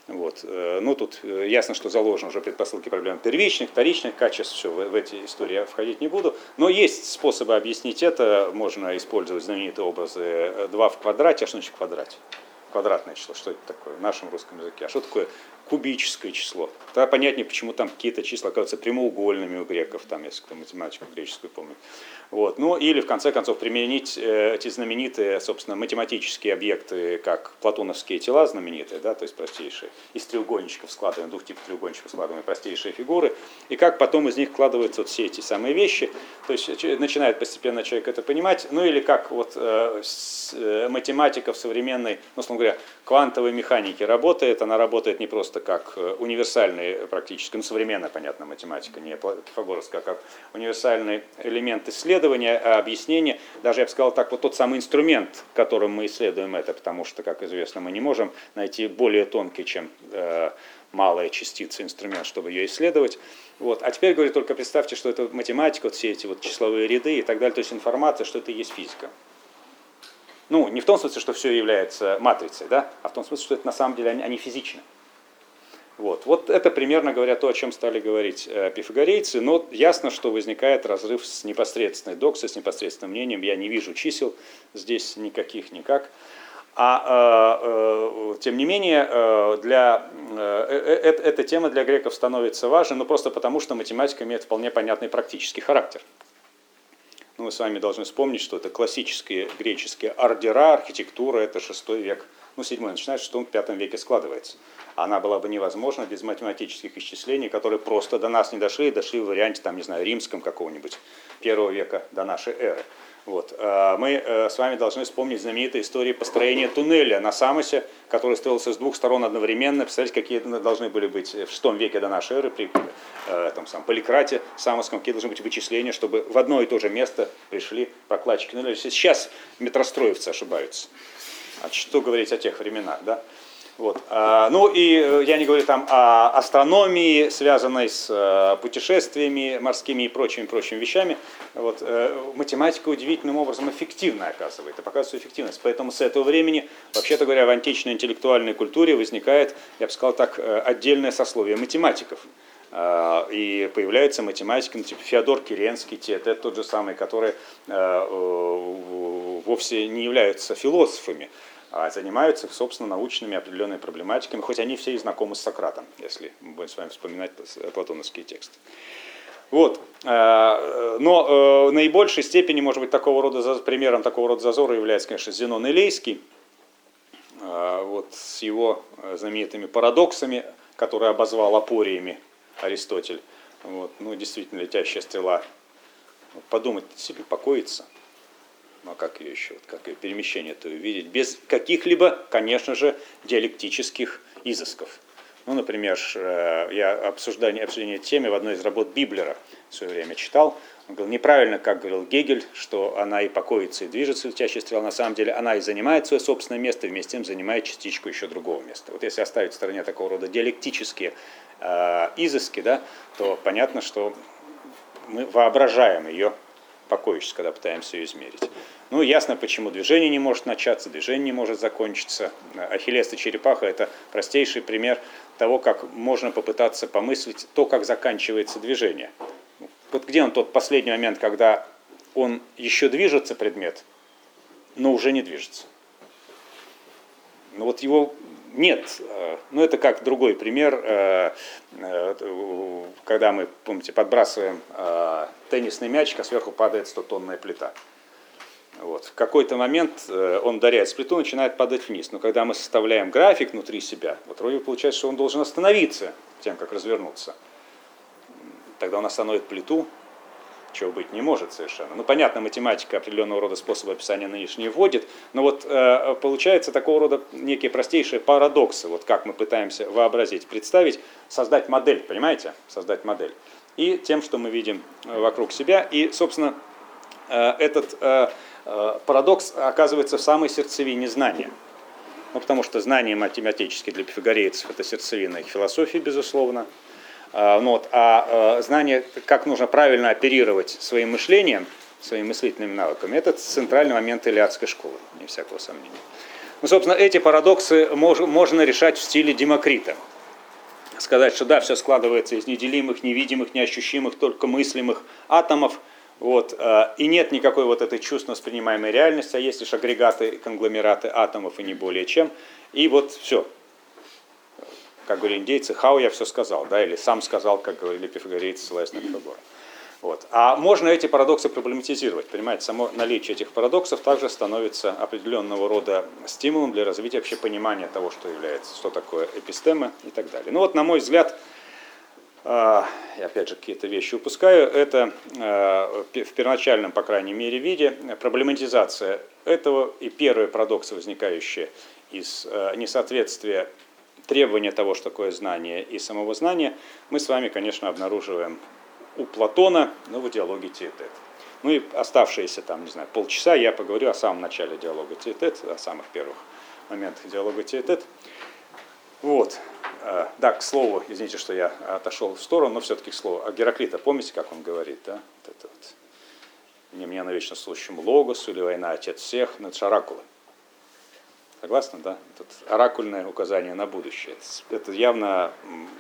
Вот. Ну, тут ясно, что заложены уже предпосылки проблем первичных, вторичных качеств, все, в, в эти истории я входить не буду. Но есть способы объяснить это, можно использовать знаменитые образы 2 в квадрате, а что значит в квадрате? Квадратное число, что это такое в нашем русском языке, а что такое кубическое число. Тогда понятнее, почему там какие-то числа оказываются прямоугольными у греков, там, если кто математику греческую помнит. Вот. Ну или в конце концов применить э, эти знаменитые, собственно, математические объекты, как платоновские тела знаменитые, да, то есть простейшие, из треугольничков складываем, двух типов треугольничков складываем простейшие фигуры, и как потом из них складываются вот все эти самые вещи. То есть начинает постепенно человек это понимать, ну или как вот э, с, э, математика в современной, ну, говоря, квантовой механике работает, она работает не просто как э, универсальный практически, ну современная, понятно, математика, не пифагоровская, а как универсальный элемент исследования, а объяснения, даже я бы сказал так, вот тот самый инструмент, которым мы исследуем это, потому что, как известно, мы не можем найти более тонкий, чем э, малая частица инструмент, чтобы ее исследовать. Вот. А теперь, говорю, только представьте, что это математика, вот все эти вот числовые ряды и так далее, то есть информация, что это и есть физика. Ну, не в том смысле, что все является матрицей, да, а в том смысле, что это на самом деле они, они физичны. Вот. вот это примерно говоря то, о чем стали говорить э, пифагорейцы, но ясно, что возникает разрыв с непосредственной доксой, с непосредственным мнением. Я не вижу чисел здесь никаких никак. А э, э, тем не менее, э, для, э, э, э, эта тема для греков становится важной, но просто потому, что математика имеет вполне понятный практический характер. Мы с вами должны вспомнить, что это классические греческие ордера, архитектура, это шестой век, ну, седьмой начинается, что он в пятом веке складывается. Она была бы невозможна без математических исчислений, которые просто до нас не дошли, дошли в варианте, там, не знаю, римском какого-нибудь первого века до нашей эры. Вот. Э, мы э, с вами должны вспомнить знаменитые истории построения туннеля на Самосе, который строился с двух сторон одновременно. Представляете, какие должны были быть в VI веке до нашей эры при э, там, сам, Поликрате Самосском, какие должны быть вычисления, чтобы в одно и то же место пришли прокладчики туннеля. Сейчас метростроевцы ошибаются. А что говорить о тех временах, да? Вот. А, ну и э, я не говорю там о астрономии, связанной с э, путешествиями морскими и прочими, прочими вещами. Вот. Э, математика удивительным образом эффективна оказывает, и показывает эффективность. Поэтому с этого времени, вообще-то говоря, в античной интеллектуальной культуре возникает, я бы сказал так, отдельное сословие математиков. И появляются математики, ну, типа Феодор Керенский, это тот же самый, который вовсе не являются философами, а занимаются, собственно, научными определенными проблематиками, хоть они все и знакомы с Сократом, если мы будем с вами вспоминать платоновские тексты. Вот. Э, но в э, наибольшей степени, может быть, такого рода, примером такого рода зазора является, конечно, Зенон Илейский, э, вот с его знаменитыми парадоксами, которые обозвал апориями Аристотель. Вот. Ну, действительно, летящая стрела. Подумать, действительно покоится – ну а как ее еще, как ее перемещение-то увидеть, без каких-либо, конечно же, диалектических изысков. Ну, например, э, я обсуждение, обсуждение темы в одной из работ Библера в свое время читал. Он говорил, неправильно, как говорил Гегель, что она и покоится, и движется летящая стрела. На самом деле она и занимает свое собственное место, вместе с тем занимает частичку еще другого места. Вот если оставить в стороне такого рода диалектические э, изыски, да, то понятно, что мы воображаем ее покоящейся, когда пытаемся ее измерить. Ну, ясно, почему движение не может начаться, движение не может закончиться. Ахиллес и черепаха – это простейший пример того, как можно попытаться помыслить то, как заканчивается движение. Вот где он тот последний момент, когда он еще движется, предмет, но уже не движется. Ну вот его нет. Ну это как другой пример, э, э, когда мы, помните, подбрасываем э, теннисный мячик, а сверху падает 100-тонная плита. Вот. В какой-то момент э, он ударяет с плиту, начинает падать вниз. Но когда мы составляем график внутри себя, вот вроде получается, что он должен остановиться тем, как развернуться. Тогда он остановит плиту, чего быть не может совершенно. Ну, понятно, математика определенного рода способа описания нынешней вводит, но вот э, получается такого рода некие простейшие парадоксы, вот как мы пытаемся вообразить, представить, создать модель, понимаете? Создать модель. И тем, что мы видим э, вокруг себя. И, собственно, э, этот э, Э, парадокс оказывается в самой сердцевине знания. Ну, потому что знание математические для пифагорейцев это сердцевина их философии, безусловно. А, ну, вот, а э, знание, как нужно правильно оперировать своим мышлением, своими мыслительными навыками, это центральный момент Илиадской школы, не всякого сомнения. Ну, собственно, эти парадоксы мож, можно решать в стиле Демокрита. Сказать, что да, все складывается из неделимых, невидимых, неощущимых, только мыслимых атомов – вот, э, и нет никакой вот этой чувственно воспринимаемой реальности, а есть лишь агрегаты, конгломераты атомов и не более чем. И вот все. Как говорили индейцы, хау я все сказал, да, или сам сказал, как говорили пифагорейцы, ссылаясь на Пифагора. Вот. А можно эти парадоксы проблематизировать. Понимаете, само наличие этих парадоксов также становится определенного рода стимулом для развития вообще понимания того, что является, что такое эпистемы и так далее. Ну вот, на мой взгляд, я опять же какие-то вещи упускаю, это в первоначальном, по крайней мере, виде проблематизация этого и первые парадоксы, возникающие из несоответствия требования того, что такое знание и самого знания, мы с вами, конечно, обнаруживаем у Платона, ну, в диалоге Теетет. Ну и оставшиеся там, не знаю, полчаса я поговорю о самом начале диалога Теетет, о самых первых моментах диалога Теетет. Вот. Да, к слову, извините, что я отошел в сторону, но все-таки к слову. А Гераклита, помните, как он говорит, да? Вот это вот. Не мне навечно слушающему логосу или война отец всех, но это шаракулы. Согласны, да? Тут оракульное указание на будущее. Это явно,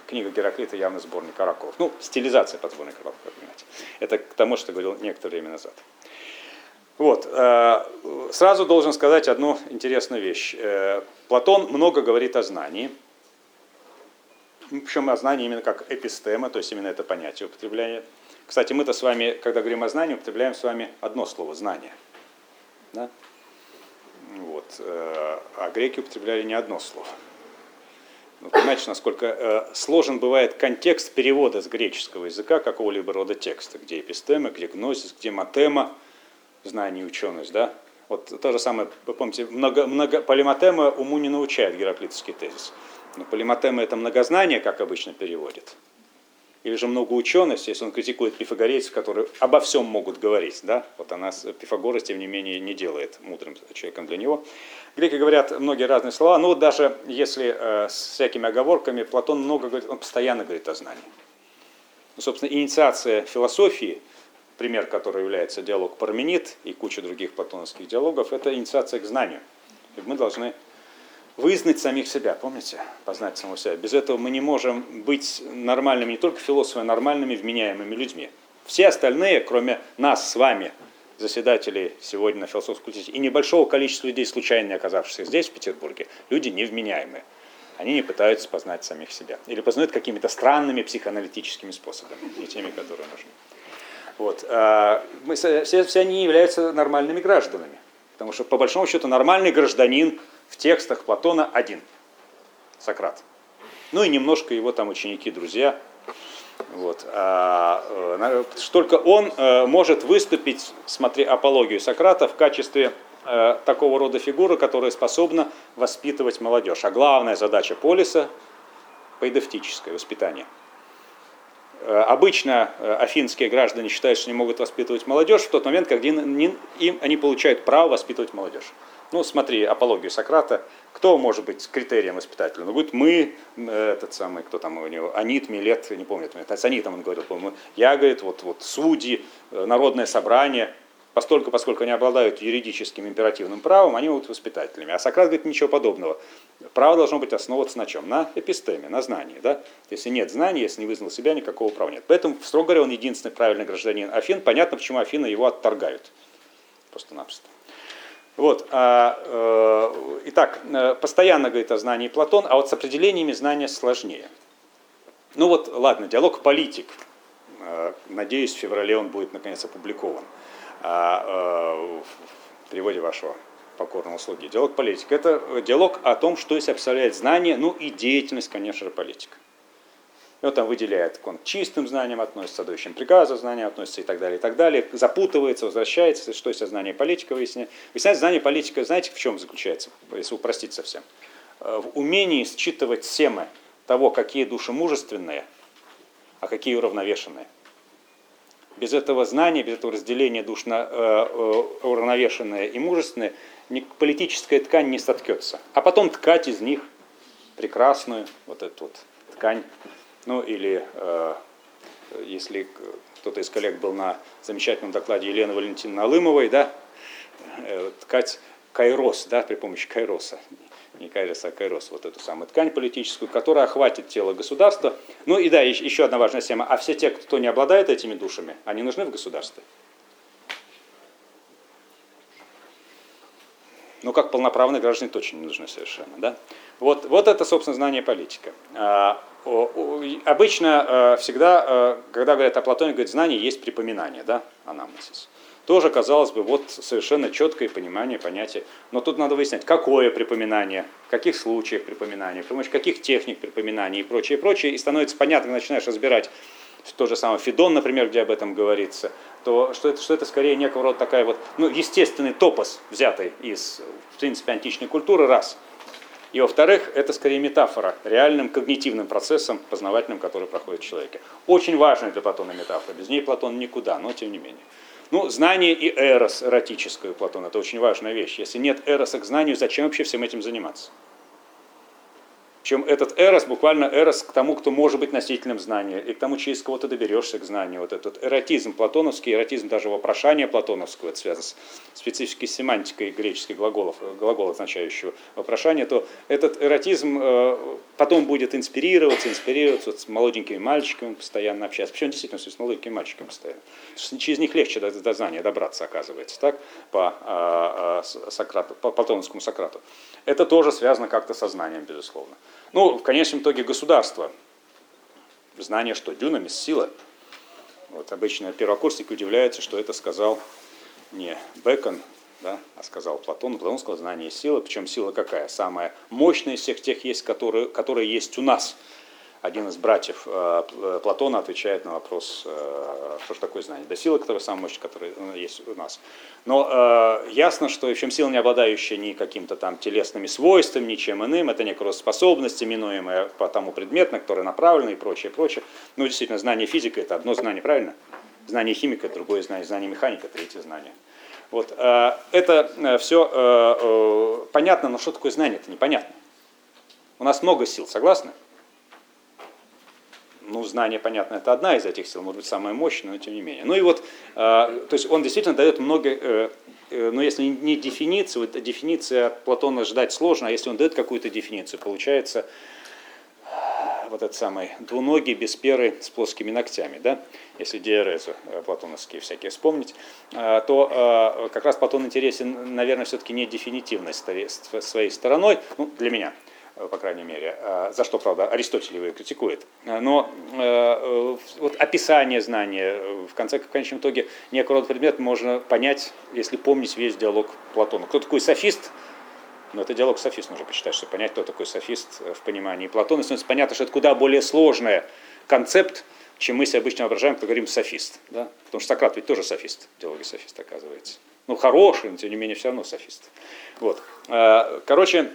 книга Гераклита явно сборник оракулов. Ну, стилизация под сборник оракулов, как понимаете. Это к тому, что говорил некоторое время назад. Вот. Сразу должен сказать одну интересную вещь. Платон много говорит о знании. Причем о знании именно как эпистема, то есть именно это понятие употребления. Кстати, мы-то с вами, когда говорим о знании, употребляем с вами одно слово – знание. Да? Вот. А греки употребляли не одно слово. Вы понимаете, насколько сложен бывает контекст перевода с греческого языка какого-либо рода текста, где эпистема, где гнозис, где матема, знание и ученость, да? Вот то же самое, вы помните, много, много, полиматема уму не научает гераклитовский тезис. Но полиматема это многознание, как обычно переводит. Или же многоученость, если он критикует пифагорейцев, которые обо всем могут говорить. Да? Вот она, Пифагора, тем не менее, не делает мудрым человеком для него. Греки говорят многие разные слова, но вот даже если э, с всякими оговорками, Платон много говорит, он постоянно говорит о знании. Ну, собственно, инициация философии, пример, который является диалог Парменид и куча других платоновских диалогов, это инициация к знанию. И мы должны вызнать самих себя, помните? Познать самого себя. Без этого мы не можем быть нормальными, не только философами, а нормальными, вменяемыми людьми. Все остальные, кроме нас с вами, заседателей сегодня на философском факультете, и небольшого количества людей, случайно оказавшихся здесь, в Петербурге, люди невменяемые. Они не пытаются познать самих себя. Или познают какими-то странными психоаналитическими способами, не теми, которые нужны. Вот. Мы, все, все они являются нормальными гражданами. Потому что, по большому счету, нормальный гражданин в текстах Платона один, Сократ. Ну и немножко его там ученики, друзья. Вот. А, только он может выступить, смотри, апологию Сократа в качестве такого рода фигуры, которая способна воспитывать молодежь. А главная задача полиса – поэдовтическое воспитание. Обычно афинские граждане считают, что не могут воспитывать молодежь в тот момент, когда им, они получают право воспитывать молодежь. Ну, смотри, апологию Сократа. Кто может быть критерием воспитателя? Ну, будет мы, этот самый, кто там у него, Анит, Милет, не помню, с Анитом он говорил, по-моему, я, говорит, вот, вот судьи, народное собрание, постольку, поскольку они обладают юридическим императивным правом, они будут воспитателями. А Сократ говорит ничего подобного. Право должно быть основываться на чем? На эпистеме, на знании. Да? Если нет знаний, если не вызнал себя, никакого права нет. Поэтому, строго говоря, он единственный правильный гражданин Афин. Понятно, почему Афины его отторгают. Просто-напросто. Вот, а, э, итак, постоянно говорит о знании Платон, а вот с определениями знания сложнее. Ну вот, ладно, диалог политик. Надеюсь, в феврале он будет наконец опубликован в переводе вашего покорного слуги. Диалог политик. Это диалог о том, что из себя представляет знание, ну и деятельность, конечно же, политика. И вот там выделяет, он к чистым знаниям относится, дающим приказы знаниям относится и так далее, и так далее. Запутывается, возвращается, что из знание политика выясняет. Выясняет знание политика, знаете, в чем заключается, если упростить совсем? В умении считывать семы того, какие души мужественные, а какие уравновешенные. Без этого знания, без этого разделения душ на э, э, уравновешенные и мужественные, политическая ткань не соткется. А потом ткать из них прекрасную вот эту вот ткань ну или э, если кто-то из коллег был на замечательном докладе Елены Валентиновны Алымовой, да, э, ткать кайрос, да, при помощи кайроса, не кайрос, а кайрос, вот эту самую ткань политическую, которая охватит тело государства. Ну и да, еще одна важная тема, а все те, кто не обладает этими душами, они нужны в государстве? Ну, как полноправные граждане точно не нужны совершенно. Да? Вот, вот это, собственно, знание политика. Обычно э, всегда, э, когда говорят о Платоне, говорят, знание есть припоминание, да, анамнезис. Тоже, казалось бы, вот совершенно четкое понимание понятия. Но тут надо выяснять, какое припоминание, в каких случаях припоминания, при помощи каких техник припоминания и прочее, и прочее. И становится понятно, когда начинаешь разбирать то же самое Федон, например, где об этом говорится, то что это, что это скорее некого рода такая вот, ну, естественный топос, взятый из, в принципе, античной культуры, раз. И во-вторых, это скорее метафора реальным когнитивным процессом познавательным, который проходит в человеке. Очень важная для Платона метафора, без нее Платон никуда, но тем не менее. Ну, знание и эрос эротическое у Платона, это очень важная вещь. Если нет эроса к знанию, зачем вообще всем этим заниматься? Чем этот эрос, буквально эрос к тому, кто может быть носителем знания, и к тому, через кого ты доберешься к знанию. Вот этот эротизм платоновский, эротизм даже вопрошания платоновского, это связано с специфической семантикой греческих глаголов, глагола, означающего вопрошание, то этот эротизм э, потом будет инспирироваться, инспирироваться вот с молоденькими мальчиками постоянно общаться. Причем действительно с молоденькими мальчиками постоянно. Через них легче до, до знания добраться, оказывается, так, по, э, э, Сократу, по платоновскому Сократу. Это тоже связано как-то со знанием, безусловно. Ну, в конечном итоге государство. Знание что? Дюнамис, сила. Вот обычно первокурсники удивляются, что это сказал не Бекон, да, а сказал Платон. Платон сказал знание сила. Причем сила какая? Самая мощная из всех тех есть, которые, которые есть у нас – один из братьев э, э, Платона отвечает на вопрос, э, что же такое знание. Да сила, которая самая мощная, которая есть у нас. Но ясно, что чем сила, не обладающая ни каким-то там телесными свойствами, ничем иным, это некая способность, именуемая по тому предмету, на который направлена и прочее, прочее. Ну, действительно, знание физика – это одно знание, правильно? Знание химика – другое знание, знание механика – третье знание. Вот. Это все понятно, но что такое знание, это непонятно. У нас много сил, согласны? Ну, знание, понятно, это одна из этих сил, может быть, самая мощная, но тем не менее. Ну и вот, э, то есть он действительно дает много, э, э, но если не дефиницию, вот дефиниция от Платона ждать сложно, а если он дает какую-то дефиницию, получается вот этот самый двуногий без перы с плоскими ногтями, да, если диарезу платоновские всякие вспомнить, то как раз Платон интересен, наверное, все-таки не дефинитивной своей стороной, ну, для меня – Э, по крайней мере, э, за что, правда, Аристотель его критикует. Но э, вот описание знания, в конце, в конечном итоге, некий род предмет можно понять, если помнить весь диалог Платона. Кто такой софист? Но это диалог софист нужно почитать, чтобы понять, кто такой софист в понимании Платона. И становится понятно, что это куда более сложный концепт, чем мы себе обычно воображаем, когда говорим софист. Да? Потому что Сократ ведь тоже софист, диалоги софист оказывается. Ну, хороший, но тем не менее все равно софист. Вот. Короче, Э,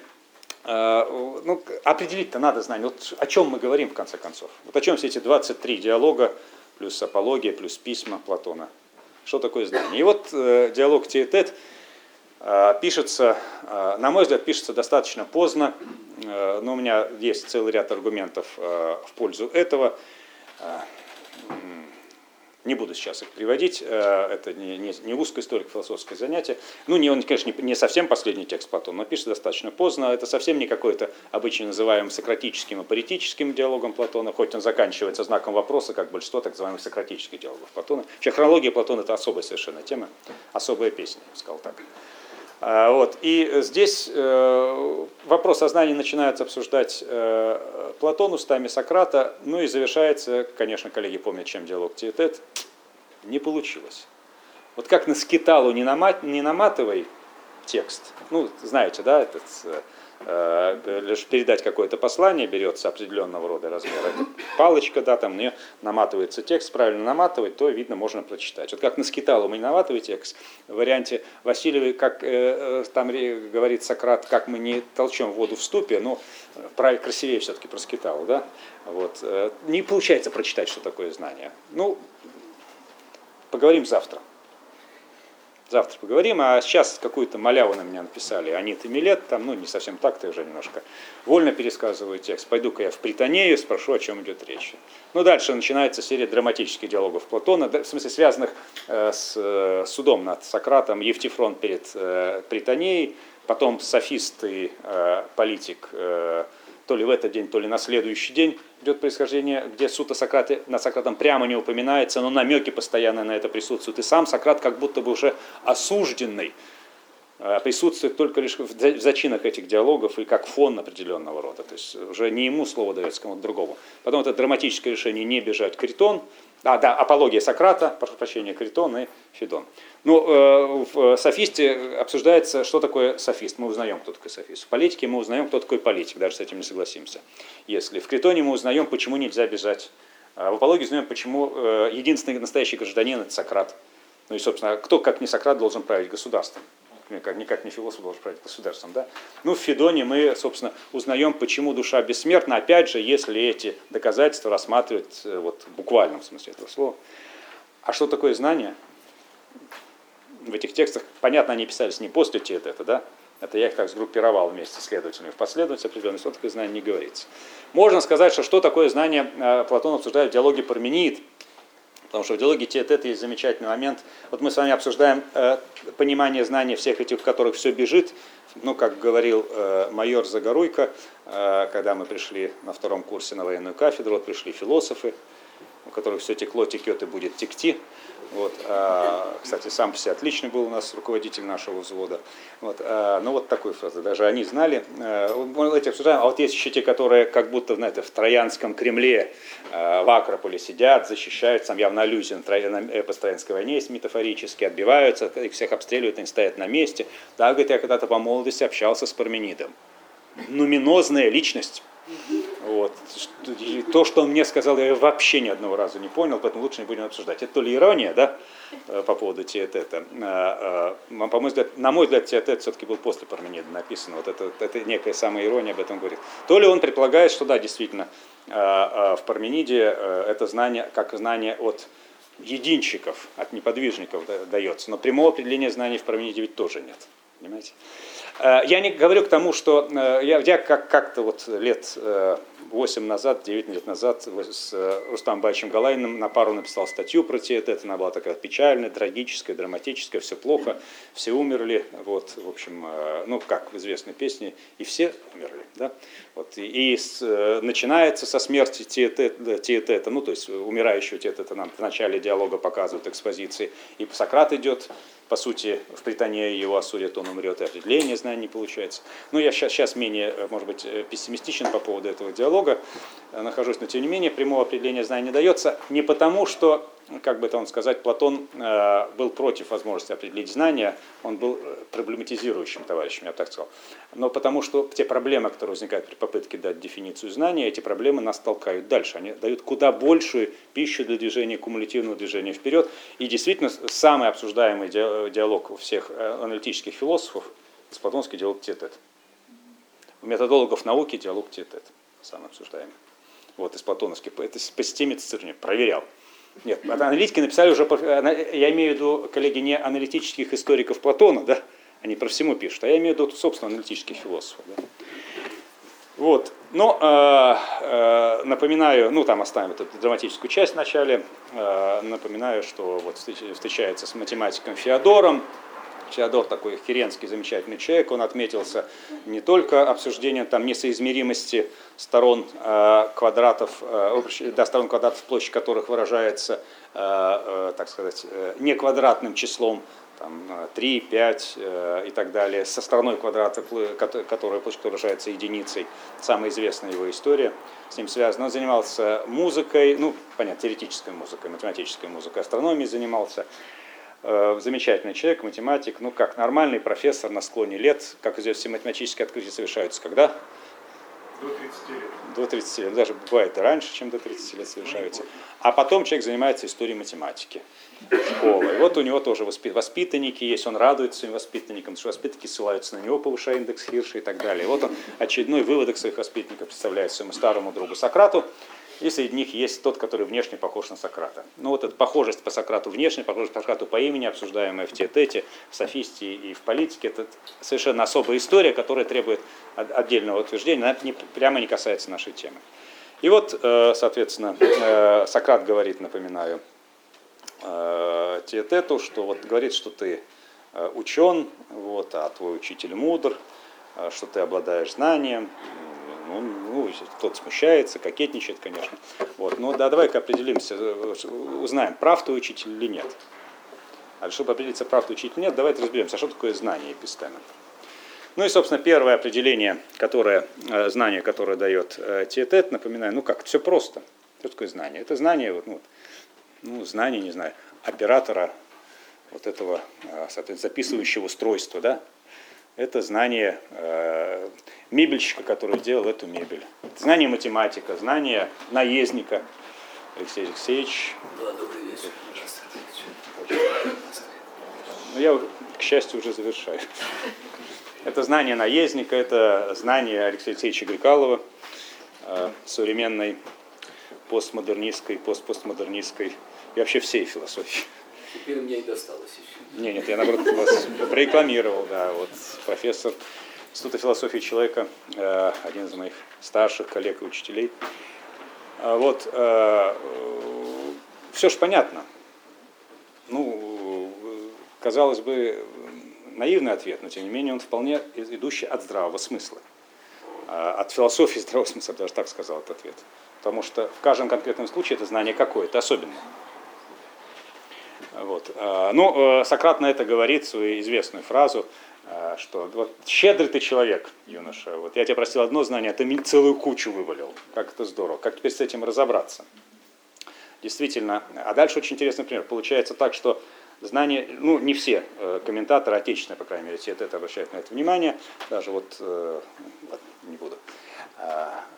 ну, определить-то надо знать, вот о чем мы говорим в конце концов. Вот о чем все эти 23 диалога, плюс апология, плюс письма Платона. Что такое знание? И вот э, диалог Теетет э, пишется, э, на мой взгляд, пишется достаточно поздно, э, но у меня есть целый ряд аргументов э, в пользу этого. Э, не буду сейчас их приводить, э, это не, не, не узкое историко-философское занятие. Ну, не, он, конечно, не, не совсем последний текст Платона, но пишет достаточно поздно. Это совсем не какой-то обычно называемый сократическим и паритическим диалогом Платона, хоть он заканчивается знаком вопроса, как большинство так называемых сократических диалогов Платона. Вообще хронология Платона – это особая совершенно тема, особая песня, я бы сказал так. А, вот. И здесь э, вопрос о знании начинается обсуждать э, Платон устами Сократа, ну и завершается, конечно, коллеги помнят, чем диалог Теетет, не получилось. Вот как на скиталу не, намат, наматывай текст, ну, знаете, да, этот э, Э, лишь передать какое-то послание, берется определенного рода размера это палочка, да, там на нее наматывается текст, правильно наматывать, то, видно, можно прочитать. Вот как на скиталу мы не наматываем текст, в варианте Васильевой, как э, э там говорит Сократ, как мы не толчем воду в ступе, но правильно, красивее все-таки про скиталу, да, вот, э, не получается прочитать, что такое знание. Ну, поговорим завтра. Завтра поговорим, а сейчас какую-то маляву на меня написали, Анит и Милет, там, ну, не совсем так, ты уже немножко вольно пересказываю текст. Пойду-ка я в Притонею, спрошу, о чем идет речь. Ну, дальше начинается серия драматических диалогов Платона, в смысле связанных э, с э, судом над Сократом, Евтифрон перед э, Притонеей, потом софист и э, политик то ли в этот день, то ли на следующий день идет происхождение, где суд о на Сократом прямо не упоминается, но намеки постоянно на это присутствуют. И сам Сократ как будто бы уже осужденный э, присутствует только лишь в зачинах этих диалогов и как фон определенного рода. То есть уже не ему слово дается, кому-то другому. Потом это драматическое решение не бежать Критон, а, да, апология Сократа, прошу прощения, Критон и Федон. Ну, э, в софисте обсуждается, что такое софист. Мы узнаем, кто такой софист. В политике мы узнаем, кто такой политик, даже с этим не согласимся. Если в Критоне мы узнаем, почему нельзя бежать. А в апологии узнаем, почему э, единственный настоящий гражданин – это Сократ. Ну и, собственно, кто, как не Сократ, должен править государством? Никак, никак не философ должен править государством. Да? Ну, в Федоне мы, собственно, узнаем, почему душа бессмертна, опять же, если эти доказательства рассматривать э, вот, в буквальном смысле этого слова. А что такое знание? В этих текстах, понятно, они писались не после Теодета, да? Это я их так сгруппировал вместе с следователями в последовательности определенной, что такое знание не говорится. Можно сказать, что что такое знание э, Платон обсуждает в диалоге Парменид, Потому что в диалоге Теотет есть замечательный момент. Вот мы с вами обсуждаем э, понимание знания всех этих, в которых все бежит. Ну, как говорил э, майор Загоруйко, э, когда мы пришли на втором курсе на военную кафедру, вот пришли философы, у которых все текло, текет и будет текти. Вот, а, кстати, сам по себе отличный был у нас руководитель нашего взвода. Вот, а, ну вот такой фразы, даже они знали. А, эти обсуждаем, а вот есть еще те, которые как будто знаете, в Троянском Кремле а, в Акрополе сидят, защищают, там явно аллюзия на Тро- на эпос Троянской войне есть метафорически, отбиваются, их всех обстреливают, они стоят на месте. Да, говорит, я когда-то по молодости общался с Парменидом. Нуминозная личность. Вот. И то, что он мне сказал, я вообще ни одного разу не понял, поэтому лучше не будем обсуждать. Это то ли ирония, да, э, по поводу Теотета. А, а, По мой взгляд, на мой взгляд, Теотет все-таки был после Парменида написан. Вот это, это некая самая ирония об этом говорит. То ли он предполагает, что да, действительно, а, в Пармениде э, это знание, как знание от единщиков, от неподвижников да- дается. Но прямого определения знаний в Пармениде ведь тоже нет. Понимаете? Э, Я не говорю к тому, что э, я, я как, как-то вот лет э, 8 назад, 9 лет назад с э, Рустам Байчем Галайным на пару написал статью про Теотет. Она была такая печальная, трагическая, драматическая, все плохо, все умерли. Вот, в общем, э, ну, как в известной песне, и все умерли. Да? Вот, и и с, э, начинается со смерти Теотета, ну, то есть умирающего Теотета нам в начале диалога показывают экспозиции. И Сократ идет, по сути, в притоне его осудят, он умрет, и определение знаний не получается. Ну, я сейчас, сейчас менее, может быть, пессимистичен по поводу этого диалога э, нахожусь, но тем не менее прямого определения знаний не дается. Не потому, что, как бы это он сказать, Платон э, был против возможности определить знания, он был э, проблематизирующим товарищем, я так сказал. Но потому что те проблемы, которые возникают при попытке дать дефиницию знания, эти проблемы нас толкают дальше. Они дают куда большую пищу для движения, кумулятивного движения вперед. И действительно, самый обсуждаемый ди- диалог у всех аналитических философов с платонский диалог тет У методологов науки диалог тет самый обсуждаемый. Вот из платоновских. Это по системе цитирования. Проверял. Нет, аналитики написали уже, я имею в виду, коллеги, не аналитических историков Платона, да, они про всему пишут, а я имею в виду, собственно, аналитических философов. Да. Вот. Но э, э, напоминаю, ну там оставим эту драматическую часть в начале, э, напоминаю, что вот встреч- встречается с математиком Феодором, Феодор такой херенский замечательный человек, он отметился не только обсуждением там несоизмеримости сторон э, квадратов, э, да, сторон квадратов, площадь которых выражается, э, э, так сказать, э, не квадратным числом, там, э, 3, 5 э, и так далее, со стороной квадрата, которая площадь выражается единицей, самая известная его история с ним связана. Он занимался музыкой, ну, понятно, теоретической музыкой, математической музыкой, астрономией занимался. Э, Замечательный человек, математик, ну как нормальный профессор на склоне лет, как известно, все математические открытия совершаются когда? До 30 лет. До 30 лет, даже бывает и раньше, чем до 30 лет совершаются. А потом человек занимается историей математики. Школа. И вот у него тоже воспи- воспитанники есть, он радуется своим воспитанникам, потому что воспитанники ссылаются на него, повышая индекс Хирша и так далее. И вот он очередной выводок своих воспитанников представляет своему старому другу Сократу, и среди них есть тот, который внешне похож на Сократа. Ну вот эта похожесть по Сократу внешне, похожесть по Сократу по имени, обсуждаемая в Теотете, в софистии и в политике, это совершенно особая история, которая требует от- отдельного утверждения, она не- прямо не касается нашей темы. И вот, э, соответственно, э, Сократ говорит, напоминаю, э, Теотету, что вот говорит, что ты учен, вот, а твой учитель мудр, что ты обладаешь знанием. Ну, ну, тот смущается, кокетничает, конечно. Вот. Ну да, давай-ка определимся, узнаем, прав твой учитель или нет. А чтобы определиться, прав ты учитель нет, давайте разберемся, а что такое знание эпистема. Ну и, собственно, первое определение, которое, э, знание, которое дает э, Тиетет, напоминаю, ну как, все просто. Что такое знание? Это знание, вот, ну, ну, знание, не знаю, оператора вот этого, э, соответственно, записывающего устройства, да? Это знание э, мебельщика, который делал эту мебель. Это знание математика, знание наездника. Алексей Алексеевич. Да, добрый вечер. Ну, я, к счастью, уже завершаю. Это знание наездника, это знание Алексея Алексеевича Грикалова, э, современной постмодернистской, постпостмодернистской и вообще всей философии. Теперь мне и досталось еще. Не, нет, я наоборот вас прорекламировал, да, вот профессор Института философии человека, э, один из моих старших коллег и учителей. А Вот, все же понятно. Ну, э, казалось бы, наивный ответ, но тем не менее он вполне идущий от здравого смысла. А, От философии здравого смысла, даже так сказал этот ответ. Потому что в каждом конкретном случае это знание какое-то особенное. Вот. А, Ну, э, Сократ на это говорит свою известную фразу, а, что вот щедрый ты человек, юноша, вот я тебе просил одно знание, а ты мне целую кучу вывалил. Как это здорово. Как теперь с этим разобраться? Действительно. А дальше очень интересный пример. Получается так, что знание, ну, не все э, комментаторы, отечественные, по крайней мере, те это обращают на это внимание, даже вот, э, ладно, не буду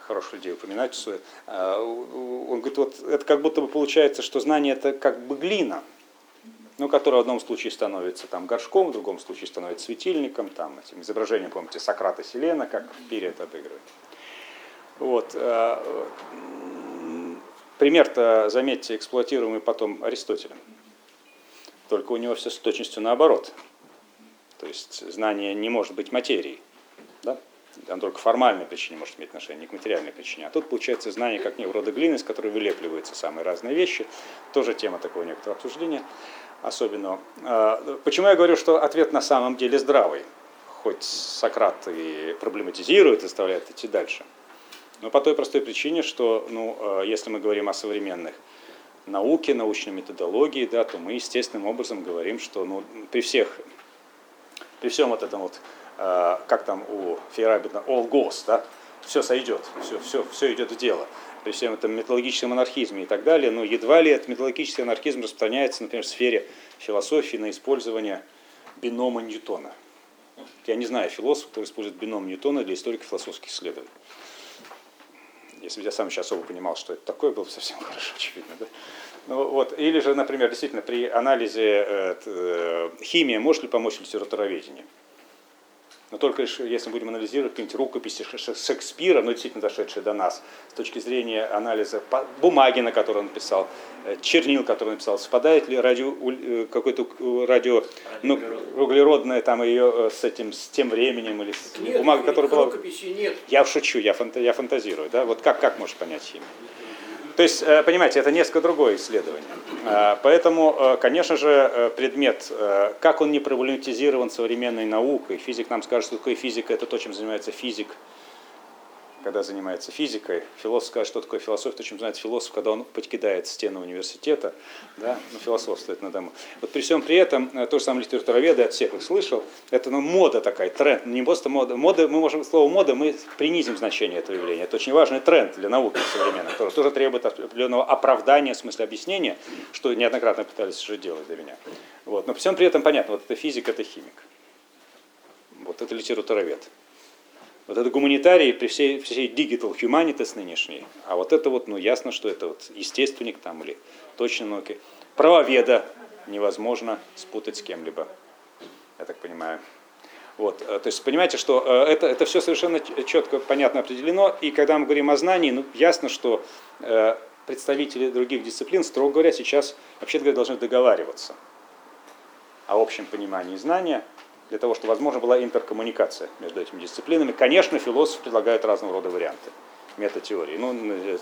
хороших людей упоминать, он говорит, вот это как будто бы получается, что знание это как бы глина, ну, которая в одном случае становится там горшком, в другом случае становится светильником, там этим изображением, помните, Сократа Селена, как пире это обыгрывает. Вот. м, Пример-то, заметьте, эксплуатируемый потом Аристотелем. Только у него все с точностью наоборот. То есть знание не может быть материей. Да? Оно только формальной причине может иметь отношение, не к материальной причине. А тут получается знание как некого рода глины, из которой вылепливаются самые разные вещи. Тоже тема такого некоторого обсуждения особенного. А, Почему я говорю, что ответ на самом деле здравый? Хоть Сократ и проблематизирует, заставляет идти дальше. Но по той простой причине, что ну, э, если мы говорим о современных науке, научной методологии, да, то мы естественным образом говорим, что ну, при всех, при всем вот этом вот, э, как там у Фейерабита, all goes, да, все сойдет, все, все, все идет в дело. При всем этом методологическом анархизме и так далее, но едва ли этот методологический анархизм распространяется, например, в сфере философии на использование бинома Ньютона. Я не знаю философа, который использует бином Ньютона для историко-философских исследований. Если бы я сам еще особо понимал, что это такое, было бы совсем хорошо, очевидно. Да? Ну, вот. Или же, например, действительно, при анализе э, э, химии может ли помочь литературоведению? Но только лишь если мы будем анализировать какие-нибудь рукописи Шекспира, ну, действительно дошедшие до нас, с точки зрения анализа бумаги, на которой он написал, э, чернил, который он написал, совпадает ли радио, э, какое-то э, радио, ну, углеродное там ее с этим, с тем временем или с Нет, бумагой, которая была... нет. Я шучу, я, фанта- я фантазирую. Да? Вот как, как можешь понять химию? То есть, э, понимаете, это несколько другое исследование. Э, Поэтому, э, конечно же, предмет, как он не проблематизирован современной наукой, физик нам скажет, что такое физика, это то, чем занимается физик, когда занимается физикой. Философ скажет, что такое философия, то, чем занимается философ, когда он покидает стены университета, да, ну, философствует на дому. Вот при всем при этом, э, то же самое литературоведы, от всех их слышал, это ну, мода такая, тренд, не просто мода. Мода, мы можем, слово мода, мы принизим значение этого явления. Это очень важный тренд для науки современной, который тоже требует определенного оправдания, в смысле объяснения, что неоднократно пытались уже делать для меня. Вот. Но при всем при этом понятно, вот это физик, это химик. Вот это литературовед. Вот это гуманитарий при всей, всей digital humanities нынешней, а вот это вот, ну ясно, что это вот естественник там или точно науки. Правоведа невозможно спутать с кем-либо, я так понимаю. Вот, э, то есть понимаете, что э, это, это все совершенно четко, понятно определено, и когда мы говорим о знании, ну ясно, что э, представители других дисциплин, строго говоря, сейчас вообще говоря, должны договариваться о общем понимании знания, для того, чтобы возможно была интеркоммуникация между этими дисциплинами. Конечно, философы предлагают разного рода варианты метатеории. Ну, э,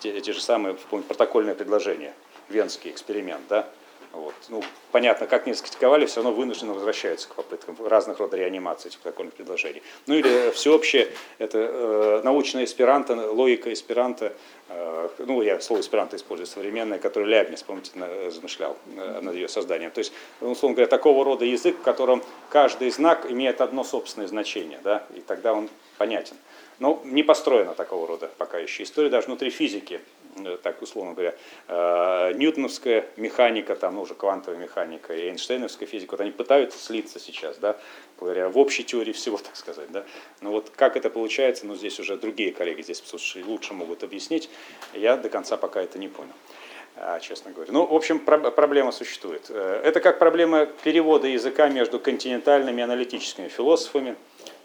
те, те же самые, помните, протокольное предложение, венский эксперимент, да? Вот. Ну, понятно, как не скритиковали, все равно вынужденно возвращаются к попыткам разных родов реанимации этих прикольных предложений. Ну или всеобщее, это э, научная эсперанто, логика эсперанто, э, ну я слово эсперанто использую современное, которое Лябнис, помните, на- замышлял э, над ее созданием. То есть, ну, условно говоря, такого рода язык, в котором каждый знак имеет одно собственное значение, да, и тогда он понятен. Но не построена такого рода пока еще история, даже внутри физики, э, так условно говоря, э, ньютоновская механика, там, ну, уже квантовая механика и Эйнштейновская физика, вот они пытаются слиться сейчас, да, говоря в общей теории всего, так сказать, да. Но вот как это получается, ну, здесь уже другие коллеги здесь лучше могут объяснить, я до конца пока это не понял честно говоря. Ну, в общем, про- проблема существует. Э, Это как проблема перевода языка между континентальными и аналитическими философами.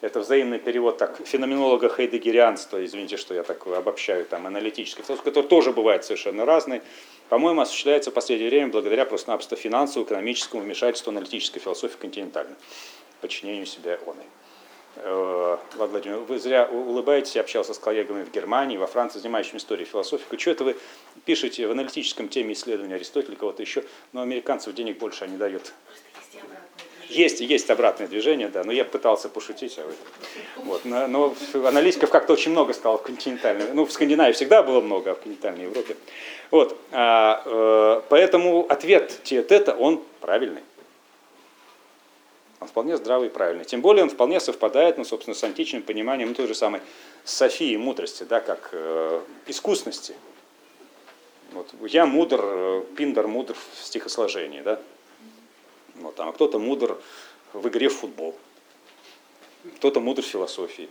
Это взаимный перевод так, феноменолога хайдегерианства, извините, что я так обобщаю, там, аналитических философов, который тоже бывает совершенно разный, по-моему, осуществляется в последнее время благодаря просто-напросто финансовому, экономическому вмешательству аналитической философии континентальной, подчинению себя оной. Э, Влад Владимирович, вы зря улыбаетесь, я общался с коллегами в Германии, во Франции, занимающими историей и философией. Что это вы пишете в аналитическом теме исследования Аристотеля, кого-то еще, но американцев денег больше они дают. Есть, есть обратное движение, да, но я пытался пошутить, а вы... Вот, но, но аналитиков как-то очень много стало в континентальной, ну, в Скандинавии всегда было много, а в континентальной Европе. Вот, а, э, поэтому ответ Тиетета, он правильный. Он вполне здравый и правильный. Тем более он вполне совпадает, ну, собственно, с античным пониманием ну, той же самой Софии мудрости, да, как э, искусности. Вот, я мудр, э, Пиндер мудр в стихосложении, да. Вот, а кто-то мудр в игре в футбол, кто-то мудр в философии.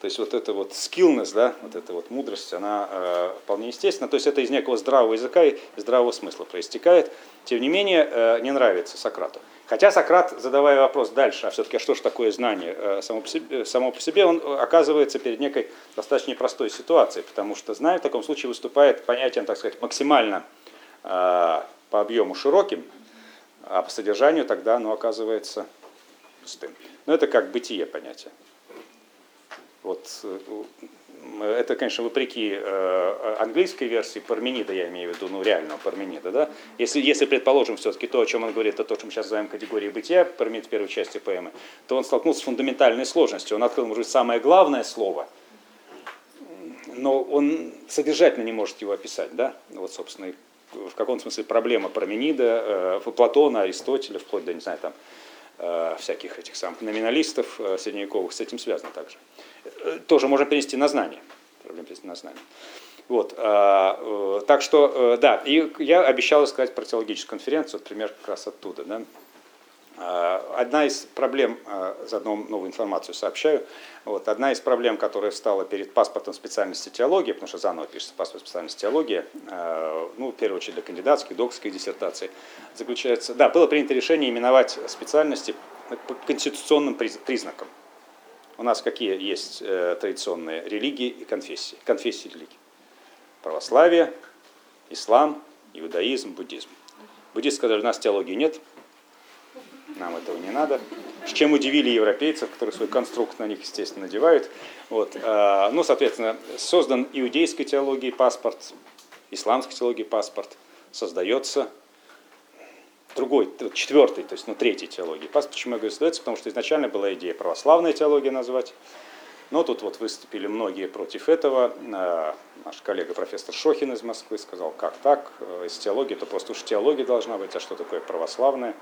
То есть вот эта вот skillness, да, вот эта вот мудрость, она э, вполне естественна. То есть это из некого здравого языка и здравого смысла проистекает. Тем не менее, э, не нравится Сократу. Хотя Сократ, задавая вопрос дальше, а все-таки а что же такое знание э, само, по себе, само по себе, он э, оказывается перед некой достаточно непростой ситуацией, потому что знание в таком случае выступает понятием, так сказать, максимально э, по объему широким, а по содержанию тогда оно оказывается пустым. Но это как бытие понятие. Вот э, это, конечно, вопреки э, английской версии Парменида, я имею в виду, ну, реального Парменида, да? Если, если предположим, все-таки то, о чем он говорит, это то, что мы сейчас называем категорией бытия, Парменид в первой части поэмы, то он столкнулся с фундаментальной сложностью. Он открыл, может быть, самое главное слово, но он содержательно не может его описать, да? Вот, собственно, в каком смысле проблема Парменида, э, Платона, Аристотеля, вплоть до, не знаю, там, э, всяких этих самых номиналистов э, средневековых с этим связано также. Э, Тоже можно перенести на знание. Проблема перенести на знание. Вот, э, так что, э, да, и я обещал сказать про теологическую конференцию, пример как раз оттуда. Да. А, Одна из проблем, а, заодно новую информацию сообщаю, вот, одна из проблем, которая встала перед паспортом специальности теологии, потому что заново пишется паспорт специальности теологии, а, ну, в первую очередь для кандидатских, докторских диссертаций, заключается, да, было принято решение именовать специальности по конституционным приз- признакам. У нас какие есть э, традиционные религии и конфессии? Конфессии религий. Православие, ислам, иудаизм, буддизм. Буддисты сказали, у нас теологии нет, нам этого не надо. С чем удивили европейцев, которые свой конструкт на них, естественно, надевают. Вот. а, Ну, соответственно, создан иудейской теологией паспорт, исламской теологией паспорт, создается другой, четвертый, то есть ну, третий теологии паспорт. Почему я говорю создается? Потому что изначально была идея православная теология назвать. Но тут вот выступили многие против этого. А, Наш коллега профессор Шохин из Москвы сказал, как так, Э, из теологии, то просто уж теология должна быть, а что такое православная?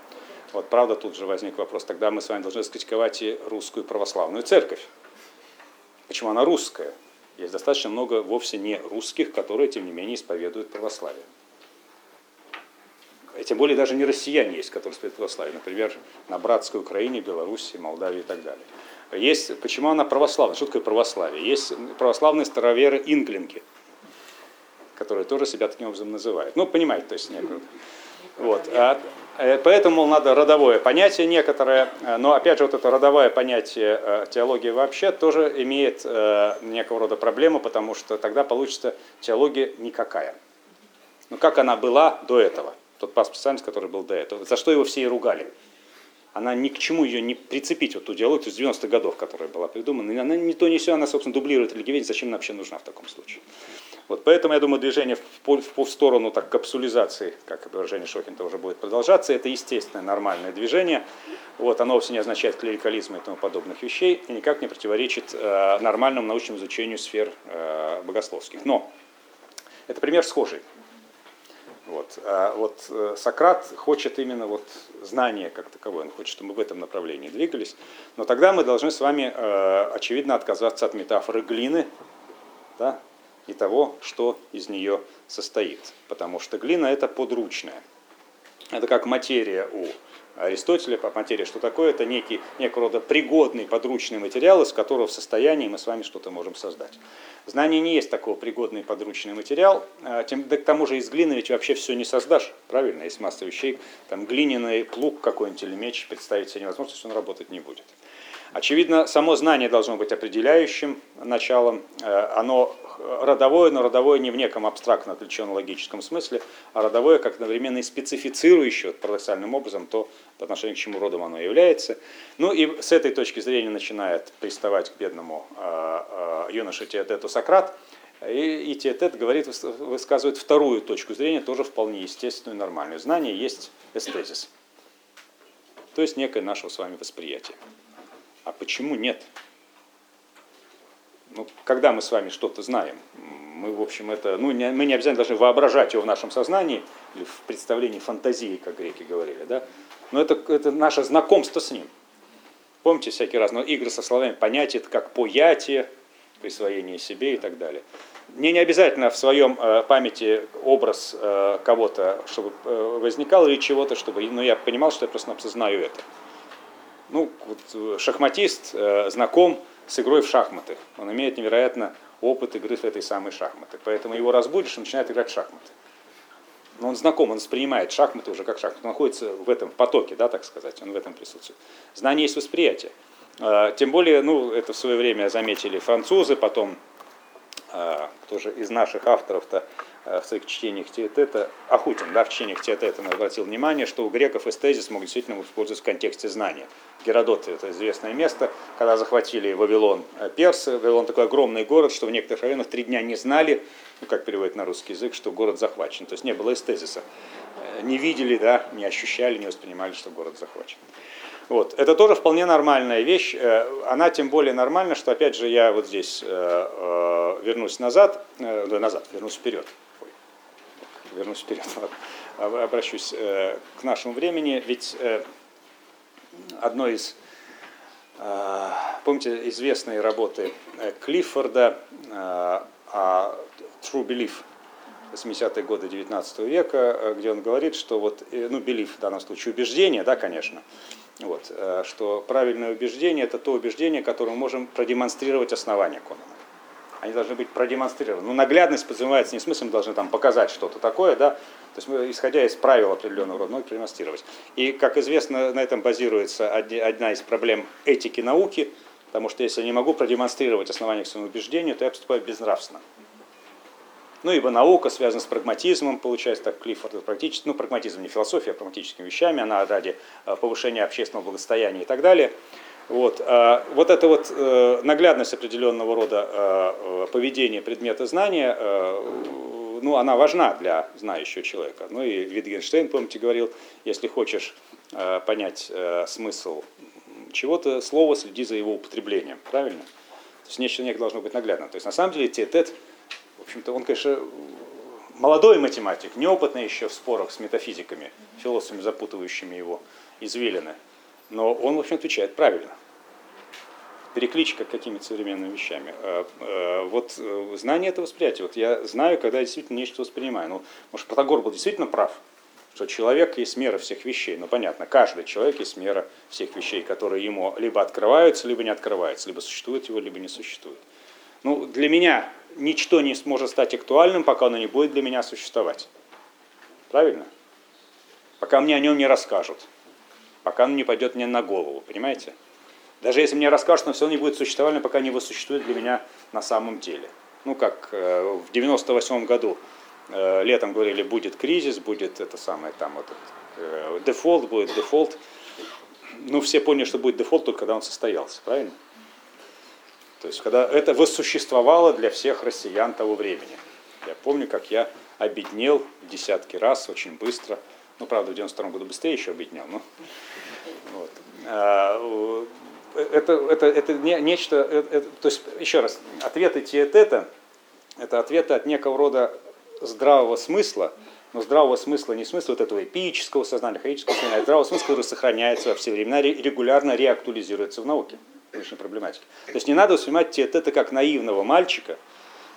Вот, правда, тут же возник вопрос, тогда мы с вами должны скритиковать и русскую православную церковь. Почему она русская? Есть достаточно много вовсе не русских, которые, тем не менее, исповедуют православие. И тем более даже не россияне есть, которые исповедуют православие. Например, на братской Украине, Беларуси, Молдавии и так далее. Есть, почему она православная? Что такое православие? Есть православные староверы инглинги, которые тоже себя таким образом называют. Ну, понимаете, то есть некую. Вот. А, поэтому, мол, надо родовое понятие некоторое, э, но опять же вот это родовое понятие э, теологии вообще тоже имеет э, некого рода проблему, потому что тогда получится теология никакая. Ну как она была до этого? Тот паспорт специальность, который был до этого. За что его все и ругали. она ни к чему ее не прицепить, вот ту идеологию с 90-х годов, которая была придумана, она не то не все, она, собственно, дублирует религиоведение, зачем она вообще нужна в таком случае. Вот поэтому, я думаю, движение в, пол- в сторону так, капсулизации, как выражение Шохинта уже будет продолжаться, это естественное, нормальное движение. Вот, оно вовсе не означает клерикализм и тому подобных вещей, и никак не противоречит э, нормальному научному изучению сфер э, богословских. Но это пример схожий. Вот, а вот э, Сократ хочет именно вот знания как таковое, он хочет, чтобы мы в этом направлении двигались. Но тогда мы должны с вами, э, очевидно, отказаться от метафоры глины да, и того, что из нее состоит. Потому что глина это подручная. Это как материя у Аристотеля, по материя что такое? Это некий, некого рода пригодный подручный материал, из которого в состоянии мы с вами что-то можем создать. Знание не есть такой пригодный подручный материал, а, тем, да к тому же из глины ведь вообще все не создашь, правильно? Есть масса вещей, там глиняный плуг какой-нибудь или меч представить себе невозможно, если он работать не будет. Очевидно, само знание должно быть определяющим началом. Э, Оно родовое, но родовое не в неком абстрактно отвлеченном логическом смысле, а родовое как одновременно и специфицирующее вот, парадоксальным образом то, по отношению к чему родом оно является. Ну и с этой точки зрения начинает приставать к бедному э, э, юноше Теотету Сократ. И, и Теотет говорит, выс- высказывает вторую точку зрения, тоже вполне естественную нормальную. Знание есть эстезис, то есть некое наше с вами восприятие. А почему нет? Ну, когда мы с вами что-то знаем, мы, в общем, это, ну, не, мы не обязательно должны воображать его в нашем сознании, или в представлении фантазии, как греки говорили, да? Но это, это наше знакомство с ним. Помните всякие разные игры со словами, понятие, это как поятие, присвоение себе и так далее. Мне не обязательно в своем э, памяти образ э, кого-то, чтобы э, возникал, или чего-то, чтобы, но я понимал, что я просто знаю это. Ну, э, шахматист э, знаком с игрой в шахматы. Он имеет невероятно опыт игры в этой самой шахматы. Поэтому его разбудишь, он начинает играть в шахматы. Но он знаком, он воспринимает шахматы уже как шахматы. Он находится в этом потоке, да, так сказать, он в этом присутствует. Знание есть восприятие. Э, Тем более, ну, это в свое время заметили французы, потом а, кто же из наших авторов-то в своих чтениях Теотета, Ахутин, да, в чтениях Теотета обратил внимание, что у греков эстезис мог действительно использоваться в контексте знания. Геродот – это известное место, когда захватили Вавилон э, персы, Вавилон такой огромный город, что в некоторых районах три дня не знали, ну, как переводит на русский язык, что город захвачен. То есть не было эстезиса. Э, Не видели, да, не ощущали, не воспринимали, что город захвачен. Вот. Это тоже вполне нормальная вещь. Э, Она тем более нормальна, что опять же я вот здесь э, э, вернусь назад, э, да, назад, вернусь вперед. Вернусь вперед, ладно. Об- Обращусь э, к нашему времени. Ведь э, одной из, э, помните, известной работы Клиффорда о True Belief, 80-е годы 19 века, где он говорит, что вот, ну, belief в данном случае убеждение, да, конечно, вот, что правильное убеждение – это то убеждение, которое мы можем продемонстрировать основания Конана. Они должны быть продемонстрированы. Ну, наглядность подразумевается не мы должны там показать что-то такое, да, то есть мы, исходя из правил определенного рода, можем продемонстрировать. И, как известно, на этом базируется одна из проблем этики науки, потому что если я не могу продемонстрировать основания к своему убеждению, то я поступаю безнравственно. Ну, ибо наука связана с прагматизмом, получается так Клиффорд, практически, ну, прагматизм не философия, а прагматическими вещами, она ради э, повышения общественного благосостояния и так далее. Вот, а, вот эта вот э, наглядность определенного рода э, э, поведения предмета знания, ну, она важна для знающего человека. Ну и Витгенштейн, помните, говорил, если хочешь понять смысл чего-то, слова следи за его употреблением, правильно? То есть нечто некое должно быть наглядно. То есть на самом деле Теотет в общем-то, он, конечно, молодой математик, неопытный еще в спорах с метафизиками, философами, запутывающими его извилины. Но он, в общем, отвечает правильно. Перекличка какими-то современными вещами. Э, э, Вот э, знание это восприятие. Вот я знаю, когда я действительно нечто воспринимаю. Ну, может, Протагор был действительно прав, что человек есть мера всех вещей. Ну, понятно, каждый человек есть мера всех вещей, которые ему либо открываются, либо не открываются, либо существует его, либо не существует. Ну, для меня ничто не сможет стать актуальным, пока оно не будет для меня существовать. Правильно? Пока мне о нем не расскажут. Пока оно не пойдет мне на голову, понимаете? Даже если мне расскажут, но все равно не будет существовальным, пока не воссуществует для меня на самом деле. Ну, как э, в 98 году э, летом говорили, будет кризис, будет это самое там вот, э, дефолт, будет дефолт. ну, все поняли, что будет дефолт только когда он состоялся, правильно? То есть, когда это воссуществовало для всех россиян того времени. Я помню, как я обеднел десятки раз очень быстро. Ну, правда, в 92 году быстрее еще обеднел, но... Вот. А, это, это, это не, нечто, это, это- то есть, еще раз, ответы тиетета, это ответы от некого рода здравого смысла, но здравого смысла не смысла вот этого эпического сознания, хаического сознания, а здравого смысла, который сохраняется во все времена, ре- регулярно реактуализируется в науке, в научной проблематике. То есть не надо воспринимать тиетета как наивного мальчика,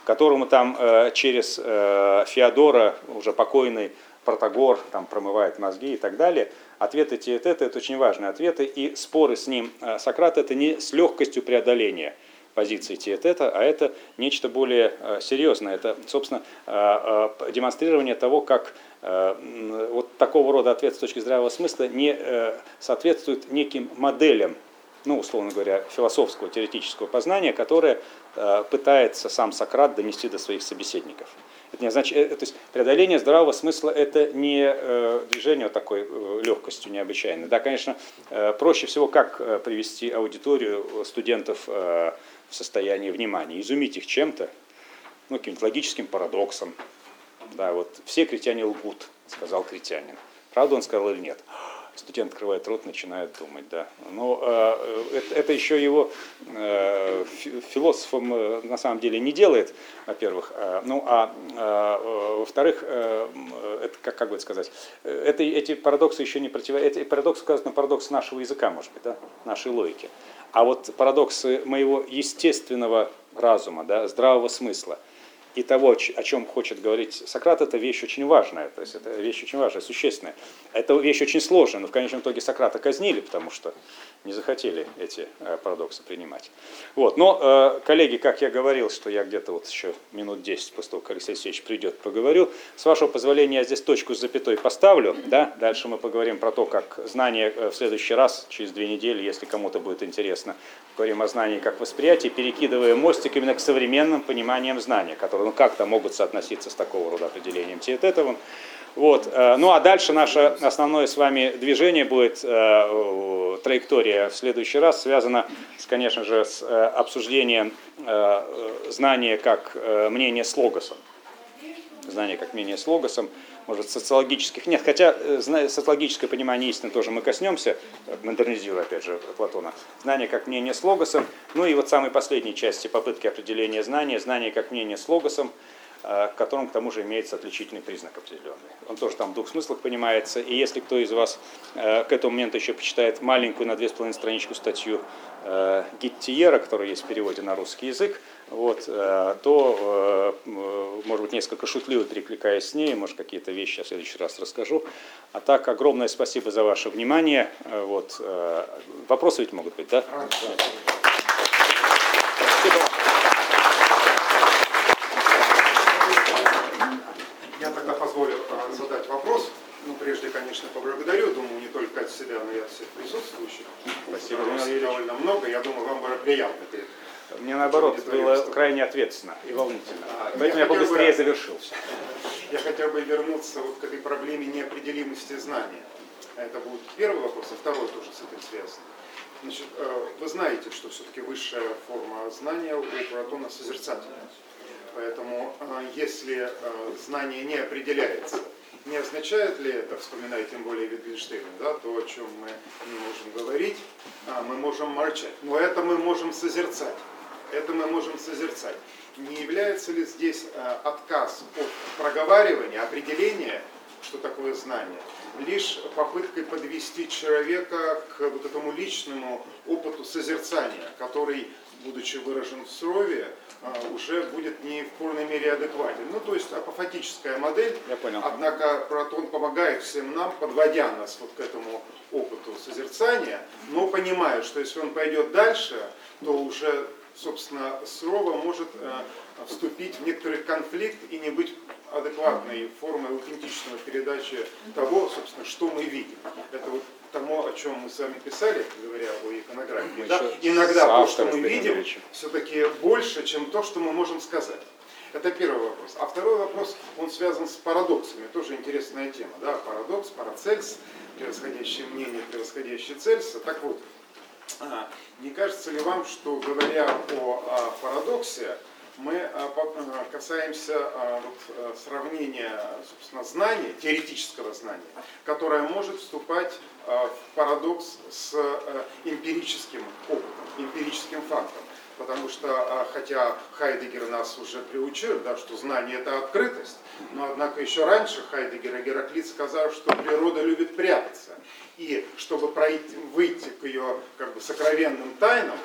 которому там э, через э, Феодора, уже покойный Протагор, там промывает мозги и так далее. Ответы Тиетета – это очень важные ответы, и споры с ним э, Сократа – это не с легкостью преодоления позиции Тиетета, а это нечто более э, серьезное. Это, собственно, э, демонстрирование того, как вот такого рода ответ с точки здравого смысла не э, соответствует неким моделям ну, условно говоря, философского, теоретического познания, которое пытается сам Сократ донести до своих собеседников. Это не значит, э, то есть преодоление здравого смысла это не э, движение вот такой э, легкостью необычайной. Да, конечно, проще всего как привести аудиторию студентов в состояние внимания, изумить их чем-то, ну, каким-то логическим парадоксом. Да, вот все критяне лгут, сказал критянин. Правда он сказал или нет? Студент открывает рот, начинает думать, да. Но э, это, это еще его э, фи- философом э, на самом деле не делает, во-первых. Э, ну, а э, э, во-вторых, э, это как, как бы это сказать, это, эти парадоксы еще не противоречат. Эти парадоксы указывают на парадокс нашего языка, может быть, да, нашей логики. А вот парадоксы моего естественного разума, да, здравого смысла – и того, о чем хочет говорить Сократ, это вещь очень важная, то есть это вещь очень важная, существенная. Это вещь очень сложная, но в конечном итоге Сократа казнили, потому что не захотели эти э, парадоксы принимать. Вот. Но, э, коллеги, как я говорил, что я где-то вот еще минут 10 после того, как Алексей Алексеевич придет, поговорю, с вашего позволения я здесь точку с запятой поставлю, да? дальше мы поговорим про то, как знание э, в следующий раз, через две недели, если кому-то будет интересно, говорим о знании как восприятии, перекидывая мостик именно к современным пониманиям знания, которые ну, как-то могут соотноситься с такого рода определением Тиететовым. Вот. э, Ну а дальше наше основное с вами движение будет, э, траектория в следующий раз связана, с, конечно же, с э, обсуждением знания как мнения с логосом. Знание как мнение с логосом, может, социологических, нет, хотя социологическое понимание истины тоже мы коснемся, модернизируя, опять же, Платона. Знание как мнение с логосом, ну и вот самой последней части попытки определения знания, знание как мнение с логосом, к которому, к тому же, имеется отличительный признак определенный. Он тоже там в двух смыслах понимается, и если кто из вас э, к этому моменту еще почитает маленькую на две с половиной страничку статью э, Гиттиера, которая есть в переводе на русский язык, вот, э, то, э, может быть, несколько шутливо перекликаясь с ней, может, какие-то вещи я в следующий раз расскажу. А так, огромное спасибо за ваше внимание. Э, Вот, э, вопросы ведь могут быть, да? Спасибо. Я тогда позволю а, задать вопрос. Ну, прежде, конечно, поблагодарю. Думаю, не только от себя, но от всех присутствующих. Спасибо, Владимир Юрьевич. довольно много. Я думаю, вам будет приятно перед Мне наоборот было крайне ответственно и волнительно. А, Поэтому я я хотел бы- побыстрее завершил. Я хотел бы вернуться вот к этой проблеме неопределимости знания. Это будет первый вопрос, а второй тоже с этим связан. Значит, э, вы знаете, что все-таки высшая форма знания у Платона созерцательная. Поэтому э, если э, знание не определяется, не означает ли это, вспоминая тем более Wittgensteina, да, то, о чем мы не можем говорить, а мы можем молчать. Но это мы можем созерцать. Это мы можем созерцать. Не является ли здесь э, отказ от проговаривания, определения, что такое знание, лишь попыткой подвести человека к вот этому личному опыту созерцания, который, будучи выражен в слове, э, уже будет не в полной мере адекватен. Ну, то есть апофатическая модель, Я понял. Однако Платон помогает всем нам, подводя нас вот к этому опыту созерцания, но понимая, что если он пойдет дальше, то уже, собственно, слово может э, вступить в некоторый конфликт и не быть адекватной формой аутентичного передачи того, собственно, что мы видим. Это вот тому, о чем мы с вами писали, говоря о иконографии. Мы да? Иногда то, что мы видим, все-таки больше, чем то, что мы можем сказать. Это первый вопрос. А второй вопрос, он связан с парадоксами. Тоже интересная тема. Да? Парадокс, парацельс, превосходящее мнение, превосходящее цельса. Так вот, не кажется ли вам, что говоря о, а, парадоксе, мы а, а, касаемся а, а, сравнения, собственно, знания, теоретического знания, которое может вступать а, в парадокс с а, эмпирическим опытом, эмпирическим фактом. Потому что, а, хотя Хайдегер нас уже приучил, да, что знание это открытость, но однако еще раньше Хайдегер и Гераклит сказали, что природа любит прятаться. И чтобы пройти, выйти к ее как бы, сокровенным тайнам,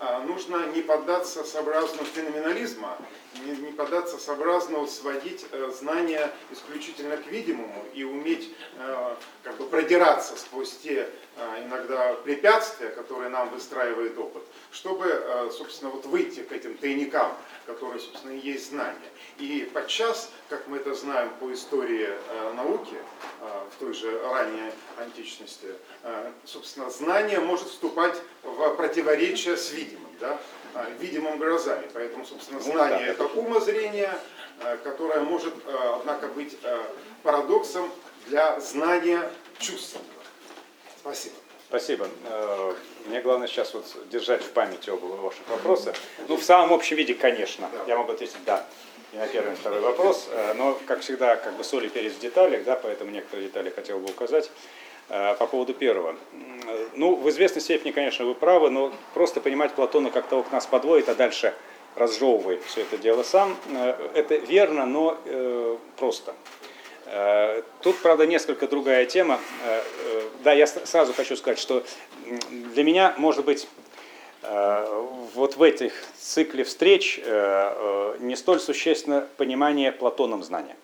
а, нужно не поддаться соблазну феноменализма, не, не поддаться соблазну сводить э, знания исключительно к видимому и уметь э, как бы продираться сквозь те э, иногда препятствия, которые нам выстраивает опыт, чтобы, собственно, вот выйти к этим тайникам, которые, собственно, и есть знания. И подчас, как мы это знаем по истории науки, в той же ранней античности, собственно, знание может вступать в противоречие с видимым, да, видимым глазами. Поэтому, собственно, Ну, знание да, это умозрение, э, которое может, э, однако, быть парадоксом для знания чувственного. Спасибо. Спасибо. Э, Мне главное сейчас вот держать в памяти оба ваших вопроса. Ну, в самом общем виде, конечно. Я могу ответить «да». И на первый, и второй вопрос. Э, Но, как всегда, как бы соль и перец в деталях, да, поэтому некоторые детали хотел бы указать. Э, По поводу первого. Ну, в известной степени, конечно, вы правы, но просто понимать Платона как того, кто нас подводит, а дальше разжевывает все это дело сам, э, это верно, но э, просто. Тут, правда, несколько другая тема. Да, я сразу хочу сказать, что для меня, может быть, вот в этих цикле встреч не столь существенно понимание Платоном знания.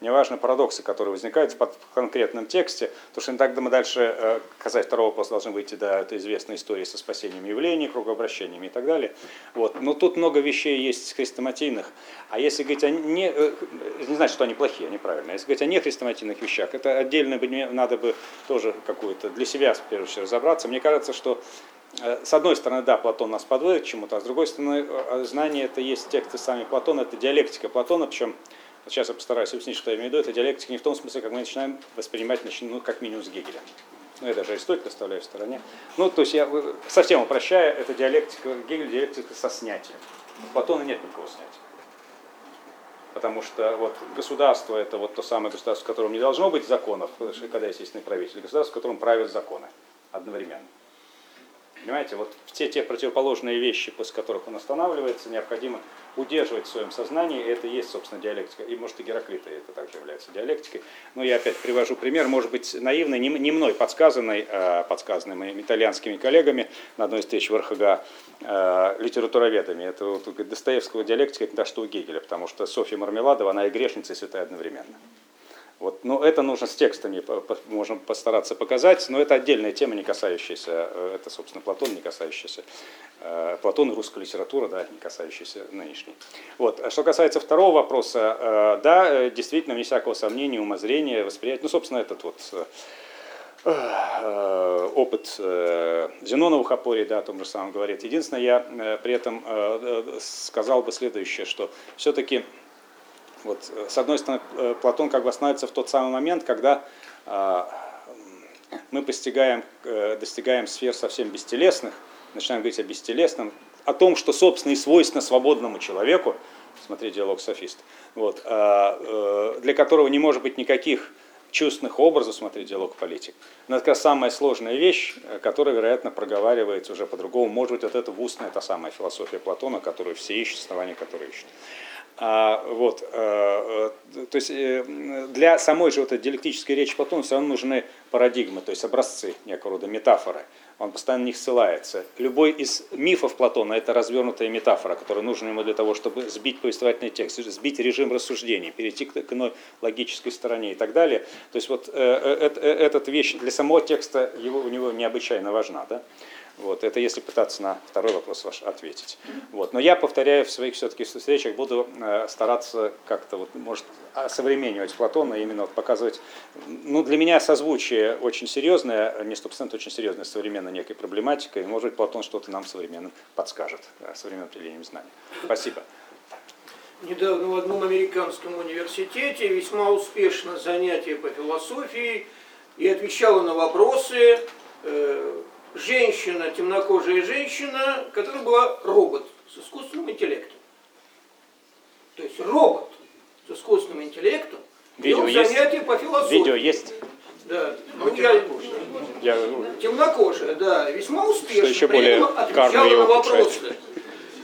Мне важны парадоксы, которые возникают в конкретном тексте, потому что тогда мы дальше, э, касаясь второго вопроса, должны выйти до этой известной истории со спасением явлений, кругообращениями и так далее. Вот. Но тут много вещей есть хрестоматийных. А если говорить о не, э, не значит, что они плохие, они правильные. Если говорить о нехрестоматийных вещах, это отдельно бы надо бы тоже какую-то для себя, в первую очередь, разобраться. Мне кажется, что э, с одной стороны, да, Платон нас подводит к чему-то, а с другой стороны, э, знание это есть тексты сами Платона, это диалектика Платона, причем сейчас я постараюсь объяснить, что я имею в виду. Это диалектика не в том смысле, как мы начинаем воспринимать, ну, как минимум с Гегеля. Ну, я даже Аристотеля оставляю в стороне. Ну, то есть я э, совсем упрощая, это диалектика Гегеля, диалектика со снятием. У Платона нет никакого снятия. Потому что вот государство это вот то самое государство, в котором не должно быть законов, когда есть естественный правитель, государство, в котором правят законы одновременно. Понимаете, вот те, те противоположные вещи, после которых он останавливается, необходимо удерживать в своем сознании, это и есть, собственно, диалектика. И, может, и Гераклита это также является диалектикой. Но я опять привожу пример, может быть, наивный, не, мной подсказанный, а подсказанный моими итальянскими коллегами на одной из встреч в РХГ э, литературоведами. Это вот, Достоевского диалектика, это да, что у Гегеля, потому что Софья Мармеладова, она и грешница, и святая одновременно. Вот, но это нужно с текстами, можем постараться показать, но это отдельная тема, не касающаяся, э, это, собственно, Платон, не касающаяся, э, Платон и русская литература, да, не касающаяся нынешней. Вот. А Что касается второго вопроса, э, да, действительно, вне всякого сомнения, умозрение, восприятие, ну, собственно, этот вот опыт Зеноновых опорий, да, о том же самом говорит. Единственное, я при этом сказал бы следующее, что все-таки вот, э, с одной стороны, э, Платон как бы останавливается в тот самый момент, когда а, мы постигаем, э, достигаем сфер совсем бестелесных, начинаем говорить о бестелесном, о том, что, собственно, и свойственно свободному человеку, смотри диалог софист, вот, а, для которого не может быть никаких чувственных образов, смотри диалог политик. Но это как раз самая сложная вещь, которая, вероятно, проговаривается уже по-другому. Может быть, вот это в устная, та самая философия Платона, которую все ищут, основание которой ищут. А, вот, э, э, то есть э, для самой же вот этой диалектической речи Платона все равно нужны парадигмы, то есть образцы, некого рода метафоры. Он постоянно на них ссылается. Любой из мифов Платона – это развернутая метафора, которая нужна ему для того, чтобы сбить повествовательный текст, сбить режим рассуждений, перейти к иной логической стороне и так далее. То есть вот э, эта вещь для самого текста его, у него необычайно важна. Да? Вот, это если пытаться на второй вопрос ваш ответить. Вот. Но я повторяю, в своих все-таки встречах буду э, стараться как-то, вот, может, современнивать Платона, именно вот показывать, ну, для меня созвучие очень серьезное, не 100% очень серьезное, современной некой проблематикой, может быть, Платон что-то нам современным подскажет, э, современным определением знаний. Спасибо. недавно в одном американском университете весьма успешно занятие по философии и отвечала на вопросы э, женщина, темнокожая женщина, которая была робот с искусственным интеллектом. То есть робот с искусственным интеллектом Видео вел есть? занятие по философии. Видео есть? Да. Ну, я, Я... темнокожая, да, весьма успешно. Что еще При более отвечала на вопросы.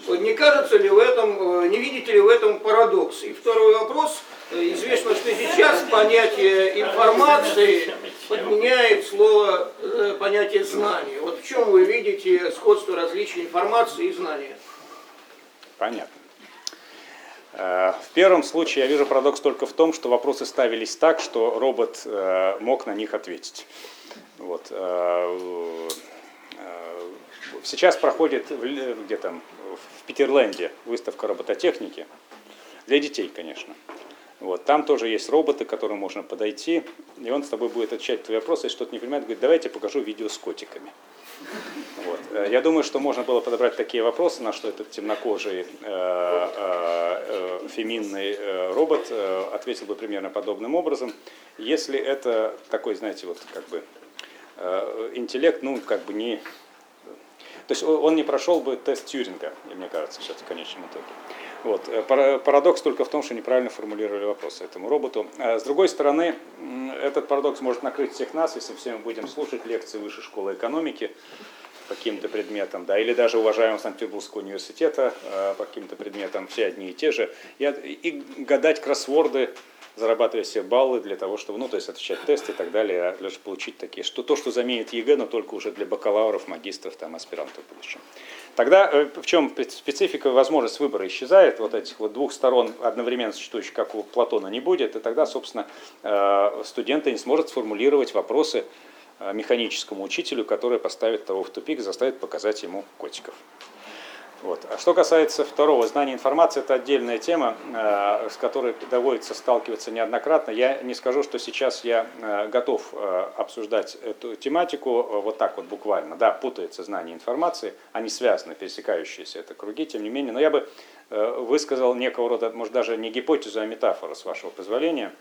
Не кажется ли в этом, э, не видите ли в этом парадокс? И второй вопрос. Э, Известно, что сейчас понятие информации подменяет слово э, понятие знания. Вот в чем вы видите сходство различия информации и знания? Понятно. Э, В первом случае я вижу парадокс только в том, что вопросы ставились так, что робот э, мог на них ответить. Вот. Сейчас проходит где там, в Питерленде выставка робототехники. Для детей, конечно. Вот. Там тоже есть роботы, к которым можно подойти, и он с тобой будет отвечать твои вопросы, если что-то не понимает, говорит, давайте покажу видео с котиками. Вот. Э, Я думаю, что можно было подобрать такие вопросы, на что этот темнокожий э, э, э, феминный э, робот э, ответил бы примерно подобным образом, если это такой, знаете, вот как бы э, интеллект, ну как бы не, то есть он не прошел бы тест Тьюринга, мне кажется, сейчас в конечном итоге. Вот. э, пара- Парадокс только в том, что неправильно формулировали вопросы этому роботу. А С другой стороны, этот парадокс может накрыть всех нас, если все мы будем слушать лекции Высшей школы экономики по каким-то предметам, да, или даже уважаемого Санкт-Петербургского университета э, по каким-то предметам, все одни и те же, и, и гадать кроссворды, зарабатывая себе баллы для того, чтобы, ну, то есть отвечать тесты и так далее, а лишь получить такие, что то, что заменит ЕГЭ, но только уже для бакалавров, магистров, там, аспирантов в будущем. Тогда э, в чем специфика, возможность выбора исчезает, вот этих вот двух сторон одновременно существующих, как у Платона, не будет, и тогда, собственно, э, студент не сможет сформулировать вопросы э, механическому учителю, который поставит того в тупик, заставит показать ему котиков. Вот. А что касается второго, знания информации, это отдельная тема, э, с которой доводится сталкиваться неоднократно. Я не скажу, что сейчас я э, готов э, обсуждать эту тематику вот так вот буквально. Да, путается знание информации, они связаны, пересекающиеся это круги, тем не менее. Но я бы высказал некого рода, может даже не гипотезу, а метафору, с вашего позволения.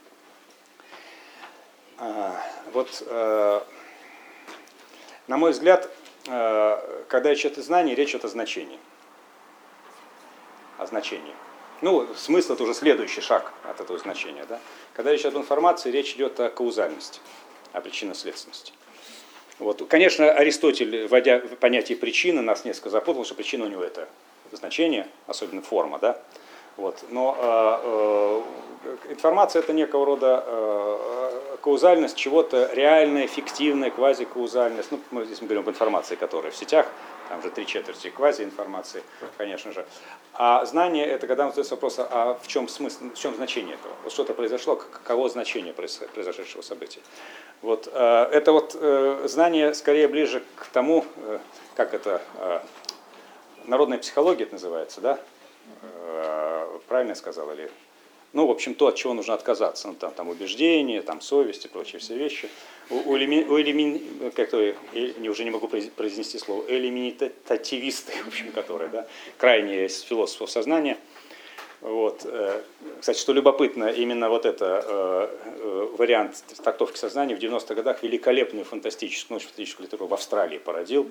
А, Вот, на мой взгляд, когда идет о знании, речь идет о значении о значении. Ну, смысл это уже следующий шаг от этого значения. Да? Когда речь идет об информации, речь идет о каузальности, о причинно-следственности. Вот. Конечно, Аристотель, вводя понятие причины, нас несколько запутал, что причина у него это значение, особенно форма, да. Вот. Но э, э, информация это некого рода э, каузальность чего-то реальное, фиктивное, квазикаузальность. Ну, мы здесь мы говорим об информации, которая в сетях, там же три четверти квазиинформации, конечно же. А знание это когда задается вопрос, а в чем смысл, в чем значение этого? Вот что-то произошло, каково значение произошедшего события? Вот, э, это вот э, знание скорее ближе к тому, э, как это, народная психология это называется, да? Правильно я сказал? Или... Ну, в общем, то, от чего нужно отказаться. Ну, там, там убеждения, там совесть и прочие все вещи. У, у, элеми- у элеми- как то, э, не, уже не могу произ- произнести слово, элиминитативисты, в общем, которые, да, крайние из философов сознания. Вот. э, Кстати, что любопытно, именно вот это э, э, вариант трактовки сознания в 90-х годах великолепную фантастическую, научную фантастическую литературу в Австралии породил.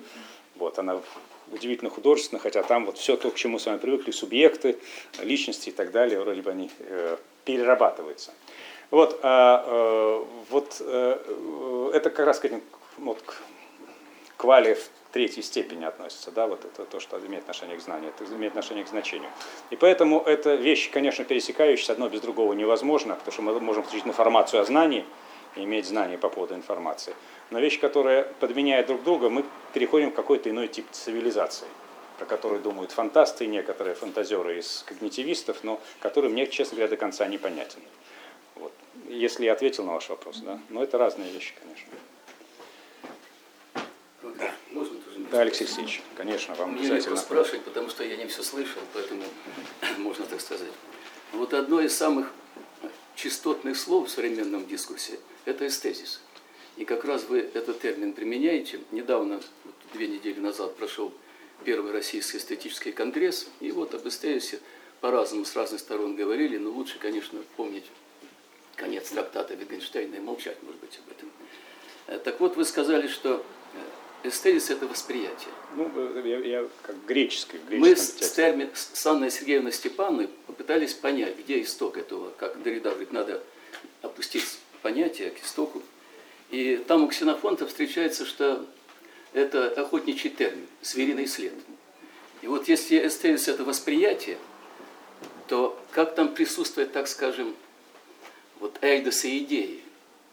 Вот, она удивительно художественна, хотя там вот все то, к чему с вами привыкли, субъекты, личности и так далее, вроде бы они перерабатываются. Вот, а, вот это как раз к вот, к квали в третьей степени относится, да, вот это то, что имеет отношение к знанию, это имеет отношение к значению. И поэтому это вещи, конечно, пересекающиеся, одно без другого невозможно, потому что мы можем получить информацию о знании и иметь знания по поводу информации. Но вещи, которые подменяют друг друга, мы переходим в какой-то иной тип цивилизации, про который думают фантасты, некоторые фантазеры из когнитивистов, но который мне, честно говоря, до конца непонятен. Вот. Если я ответил на ваш вопрос, да. Но это разные вещи, конечно. Можно тоже Да, Алексей Алексеевич, конечно, вам Мне легко обязательно. спрашивать, потому что я не все слышал, поэтому можно так сказать. Вот одно из самых частотных слов в современном дискурсе – это эстезис. И как раз вы этот термин применяете. Недавно, вот две недели назад, прошел первый российский эстетический конгресс, и вот об эстезисе по-разному с разных сторон говорили, но лучше, конечно, помнить конец трактата Wittgensteina и молчать, может быть, об этом. Э, Так вот, вы сказали, что эстетис – это восприятие. Ну, э, я, я как греческий, Мы с, с терми- с Анной Сергеевной Степановной попытались понять, где исток этого, как Дорида говорит, надо опустить понятие к истоку. И там у Ксенофонта встречается, что это охотничий термин, звериный след. И вот если эстетис – это восприятие, то как там присутствует, так скажем, вот эйдос и идеи?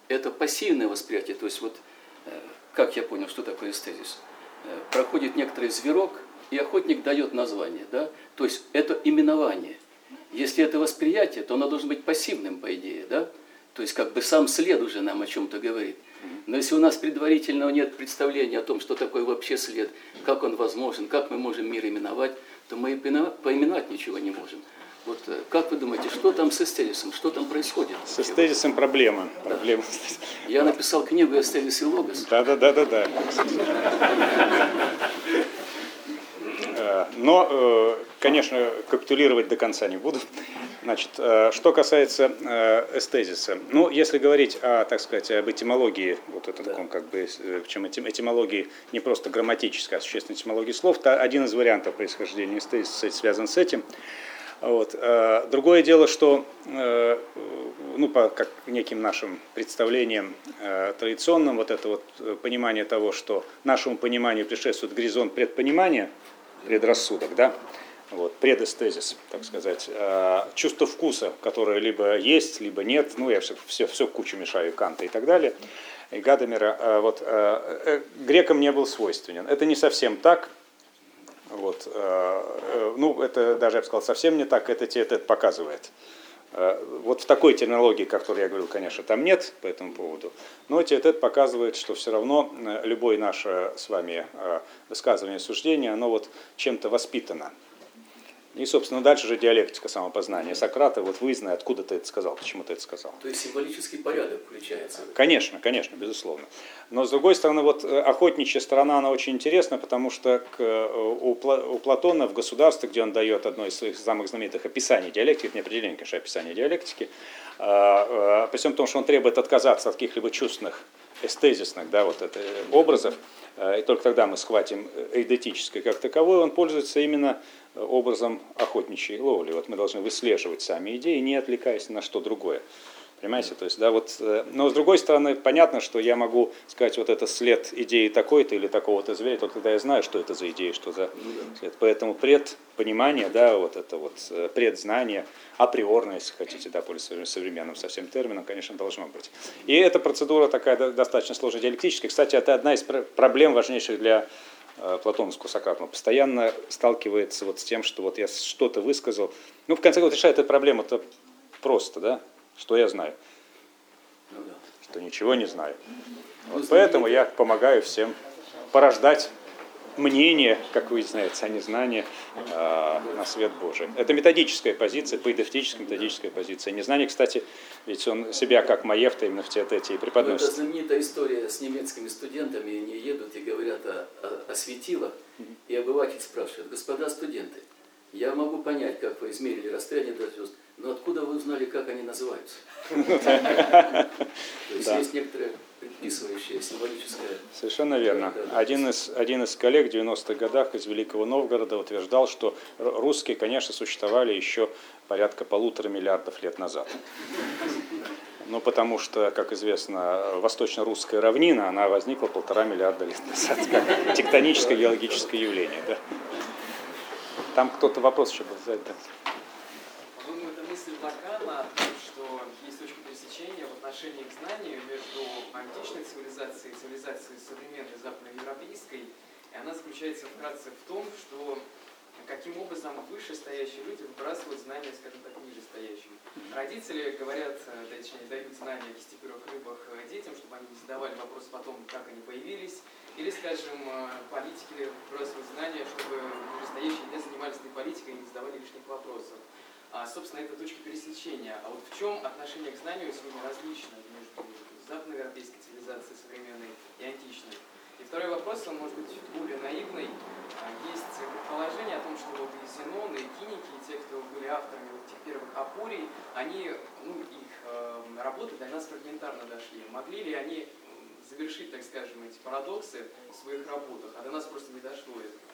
Это пассивное восприятие, то есть вот, э, как я понял, что такое эстезис? Э, Проходит некоторый зверок, и охотник дает название, да? То есть это именование. Если это восприятие, то оно должно быть пассивным, по идее, да? То есть как бы сам след уже нам о чем-то говорит. Но если у нас предварительного нет представления о том, что такое вообще след, как он возможен, как мы можем мир именовать, то мы поименовать ничего не можем. Вот э, как вы думаете, что там с эстезисом, что там происходит? С эстезисом проблема. Проблема. Я написал книгу «Эстезис и логос». Да, да, да, да, да. Э, Но, э, конечно, капитулировать до конца не буду. Значит, что касается эстезиса, ну, если говорить о, так сказать, об этимологии, вот это таком как бы, причем этим- этимологии не просто грамматической, а существенной этимологии слов, то один из вариантов происхождения эстезиса связан с этим. Вот. э, Другое дело, что э, ну, по как неким нашим представлениям э, традиционным, вот это вот понимание того, что нашему пониманию предшествует горизонт предпонимания, предрассудок, да, вот, предэстезис, так сказать, чувство вкуса, которое либо есть, либо нет, ну, я все, все, все кучу мешаю, Канта и так далее, и Гадамера, вот, грекам не был свойственен. Это не совсем так, вот, э, э, ну, это даже, я бы сказал, совсем не так, это тебе это показывает. Э, Вот в такой терминологии, которой я говорил, конечно, там нет по этому поводу, но это показывает, что все равно любое наше с вами высказывание, суждение, оно вот чем-то воспитано. И, собственно, дальше же диалектика самопознания Сократа, вот выяснено, откуда ты это сказал, почему ты это сказал. То есть символический порядок включается. Конечно, конечно, безусловно. Но с другой стороны, вот э, охотничья сторона, она очень интересна, потому что к, э, у, у Платона в государстве, где он дает одно из своих самых знаменитых описаний диалектики, это не определение, конечно, а описание диалектики, э, э, при всем том, что он требует отказаться от каких-либо чувственных, эстезисных да, вот это, образов, и только тогда мы схватим эйдетическое как таковое, он пользуется именно образом охотничьей ловли. Вот мы должны выслеживать сами идеи, не отвлекаясь на что другое. Понимаете, то есть, да, вот, э, но с другой стороны, понятно, что я могу сказать, вот это след идеи такой-то или такого-то зверя, только когда я знаю, что это за идея, что за след. Поэтому предпонимание, да, вот это вот э, предзнание, априорное, если хотите, да, пользуясь современным совсем термином, конечно, должно быть. И эта процедура такая до- достаточно сложная диалектическая. Кстати, это одна из пр- проблем важнейших для платоновского Сократа. Он постоянно сталкивается вот с тем, что вот я что-то высказал. Ну, в конце концов, решает эту проблему-то просто, да, что я знаю, Ну что ничего не знаю. Ну, Вот поэтому я помогаю всем порождать мнение, как вы знаете, а не знание э, на свет Божий. Это методическая позиция, поэдевтическая методическая позиция. Незнание, кстати, ведь он себя как Маевта именно в те эти и Ну, Это преподносит. знаменитая история с немецкими студентами, они едут и говорят о, о- о светилах, и обыватель спрашивает, господа студенты, я могу понять, как вы измерили расстояние до звезд, но откуда вы узнали, как они называются? То есть есть некоторое предписывающее символическое Совершенно верно. Один из, один из коллег в 90-х годах из Великого Новгорода утверждал, что русские, конечно, существовали еще порядка полутора миллиардов лет назад. Ну, потому что, как известно, восточно-русская равнина, она возникла полтора миллиарда лет назад, как тектоническое геологическое явление. Да. Там кто-то вопрос еще был задать. да. Думаю, это мысль Лакана о том, что есть точка отношении к знанию между античной цивилизацией и цивилизацией современной западноевропейской. И она заключается вкратце в том, что каким образом вышестоящие люди выбрасывают знания, скажем так, ниже стоящим. Родители говорят, э, точнее, дают знания о десятиперых рыбах э, детям, чтобы они не задавали вопрос о том, как они появились. Или, скажем, э, политики выбрасывают знания, чтобы нижестоящие не занимались этой политикой и не задавали лишних вопросов. А, собственно, это точка пересечения. А вот в чем отношение к знанию сегодня различно между западноевропейской цивилизацией современной и античной? И второй вопрос, он может быть более наивный. А, Есть предположение о том, что вот и Зенон, и Киники, и те, кто были авторами вот этих первых апорий, они, ну, их э, работы до нас фрагментарно дошли. Могли ли они завершить, так скажем, эти парадоксы в своих работах, а до нас просто не дошло это?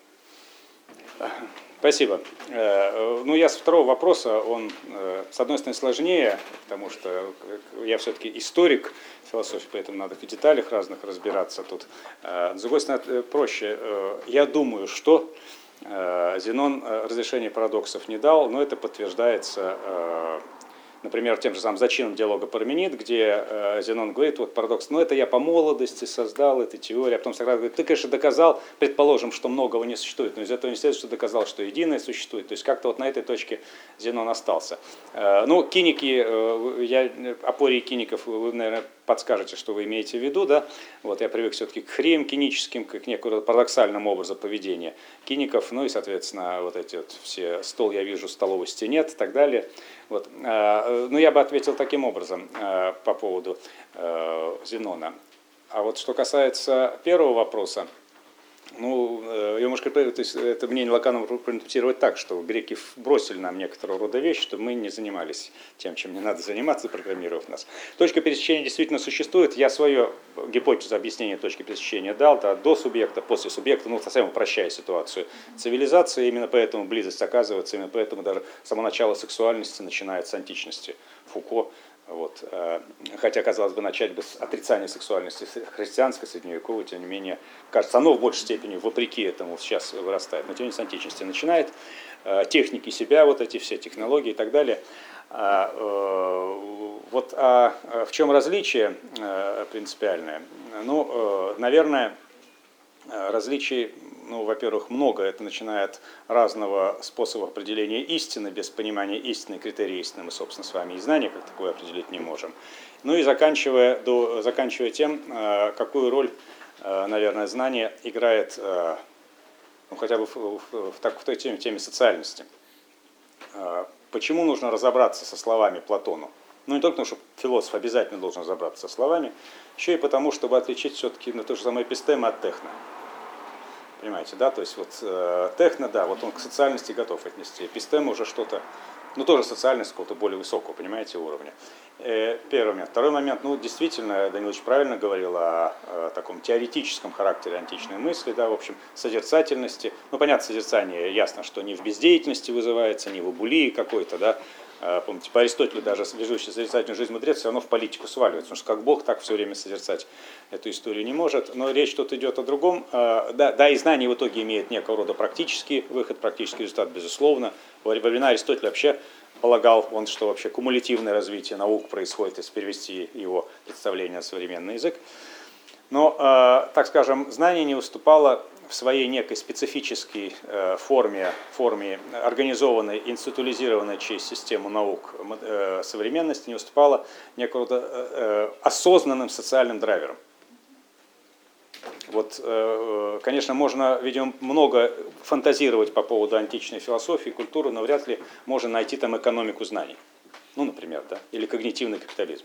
Спасибо. Э, Ну, я с второго вопроса, он, э, с одной стороны, сложнее, потому что э, я все-таки историк философии, поэтому надо в деталях разных разбираться тут. С другой стороны, проще. Я думаю, что Зенон разрешение парадоксов не дал, но это подтверждается например, тем же самым зачином диалога Парменид, где э, Зенон говорит, вот парадокс, ну это я по молодости создал эту теорию, а потом Сократ говорит, ты, конечно, доказал, предположим, что многого не существует, но из этого не следует, что доказал, что единое существует. То есть как-то вот на этой точке Зенон остался. Э, ну, киники, э, я, опории киников, вы, наверное, подскажете, что вы имеете в виду, да? Вот я привык все-таки к хреям киническим, как некому парадоксальному образу поведения киников, ну и, соответственно, вот эти вот все стол я вижу, столовости нет и так далее. Вот. э, Ну, я бы ответил таким образом э, по поводу э, Зенона. А вот что касается первого вопроса, ну, э, я, может, то есть это мнение Лаканова проинтерпретировать так, что греки бросили нам некоторого рода вещи, что мы не занимались тем, чем не надо заниматься, программировав нас. Точка пересечения действительно существует. Я свою гипотезу объяснения точки пересечения дал, да, до субъекта, после субъекта, ну, совсем упрощая ситуацию. Цивилизация, именно поэтому близость оказывается, именно поэтому даже само начало сексуальности начинается с античности. Фуко вот. э, Хотя, казалось бы, начать бы с отрицания сексуальности христианской, средневековой, тем не менее, кажется, оно в большей степени, вопреки этому, сейчас вырастает. Но тем не менее, с античности начинает. Э, Техники себя, вот эти все технологии и так далее. А, э, Вот а э, в чем различие принципиальное? Ну, наверное, Различий, ну, во-первых, много. Это начиная от разного способа определения истины, без понимания истины, критерии истины мы, собственно, с вами и знания как такое определить не можем. Ну и заканчивая, до, заканчивая тем, э, какую роль, э, наверное, знание играет э, ну, хотя бы в, в- в так- в той теме, теме социальности. Почему нужно разобраться со словами Платону? Ну, не только потому, что философ обязательно должен разобраться со словами, еще и потому, чтобы отличить все-таки на то же самое эпистема от техно. Понимаете, да? То есть вот э, техно, да, вот он к социальности готов отнести. Эпистема уже что-то, ну тоже социальность какого-то более высокого, понимаете, уровня. Э, первый момент. Второй момент, ну действительно, Данилович правильно говорил о, э, таком теоретическом характере античной мысли, да, в общем, созерцательности. Ну, понятно, созерцание ясно, что не в бездеятельности вызывается, не в абулии какой-то, да, Помните, по Аристотелю даже ведущий созерцательную жизнь мудрец все равно в политику сваливается, потому что как Бог так все время созерцать эту историю не может. Но речь тут идет о другом. Э, Да, да, и знание в итоге имеет некого рода практический выход, практический результат, безусловно. Во времена Аристотеля вообще полагал он, что вообще кумулятивное развитие наук происходит, если перевести его представление на современный язык. Но, э, так скажем, знание не уступало в своей некой специфической э, форме, форме организованной, институализированной через систему наук э, современности, не уступало некого э, осознанным социальным драйверам. Вот, конечно, можно, видимо, много фантазировать по поводу античной философии, культуры, но вряд ли можно найти там экономику знаний. Ну, например, да, или когнитивный капитализм.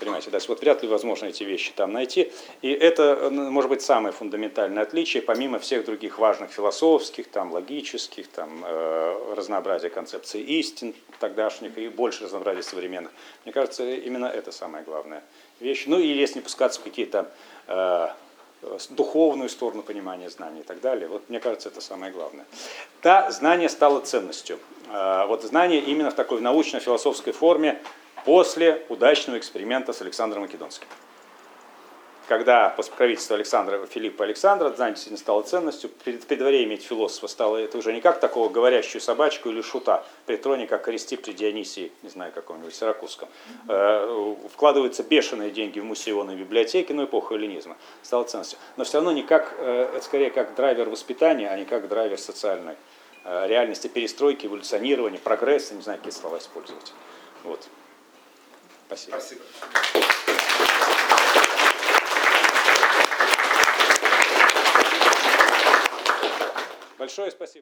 Понимаете, да, вот вряд ли возможно эти вещи там найти. И это, может быть, самое фундаментальное отличие, помимо всех других важных философских, там, логических, там, э, разнообразия концепций истин тогдашних и больше разнообразия современных. Мне кажется, именно это самая главная вещь. Ну, и если не пускаться в какие-то э, духовную сторону понимания знаний и так далее. Вот мне кажется, это самое главное. Да, знание стало ценностью. Э, Вот знание именно в такой научно-философской форме после удачного эксперимента с Александром Македонским. Когда после Александра, Филиппа Александра знание действительно стало ценностью, пред- при дворе иметь философа стало это уже не как такого говорящую собачку или шута, при троне, как Аристип при Дионисии, не знаю, каком-нибудь Сиракузском. Э, Вкладываются бешеные деньги в муссионы библиотеки, ну, эпоха эллинизма, стало ценностью. Но все равно не как, э, это скорее как драйвер воспитания, а не как драйвер социальной э, реальности, перестройки, эволюционирования, прогресса, не знаю, какие слова использовать. Вот. Спасибо. Спасибо. Большое спасибо.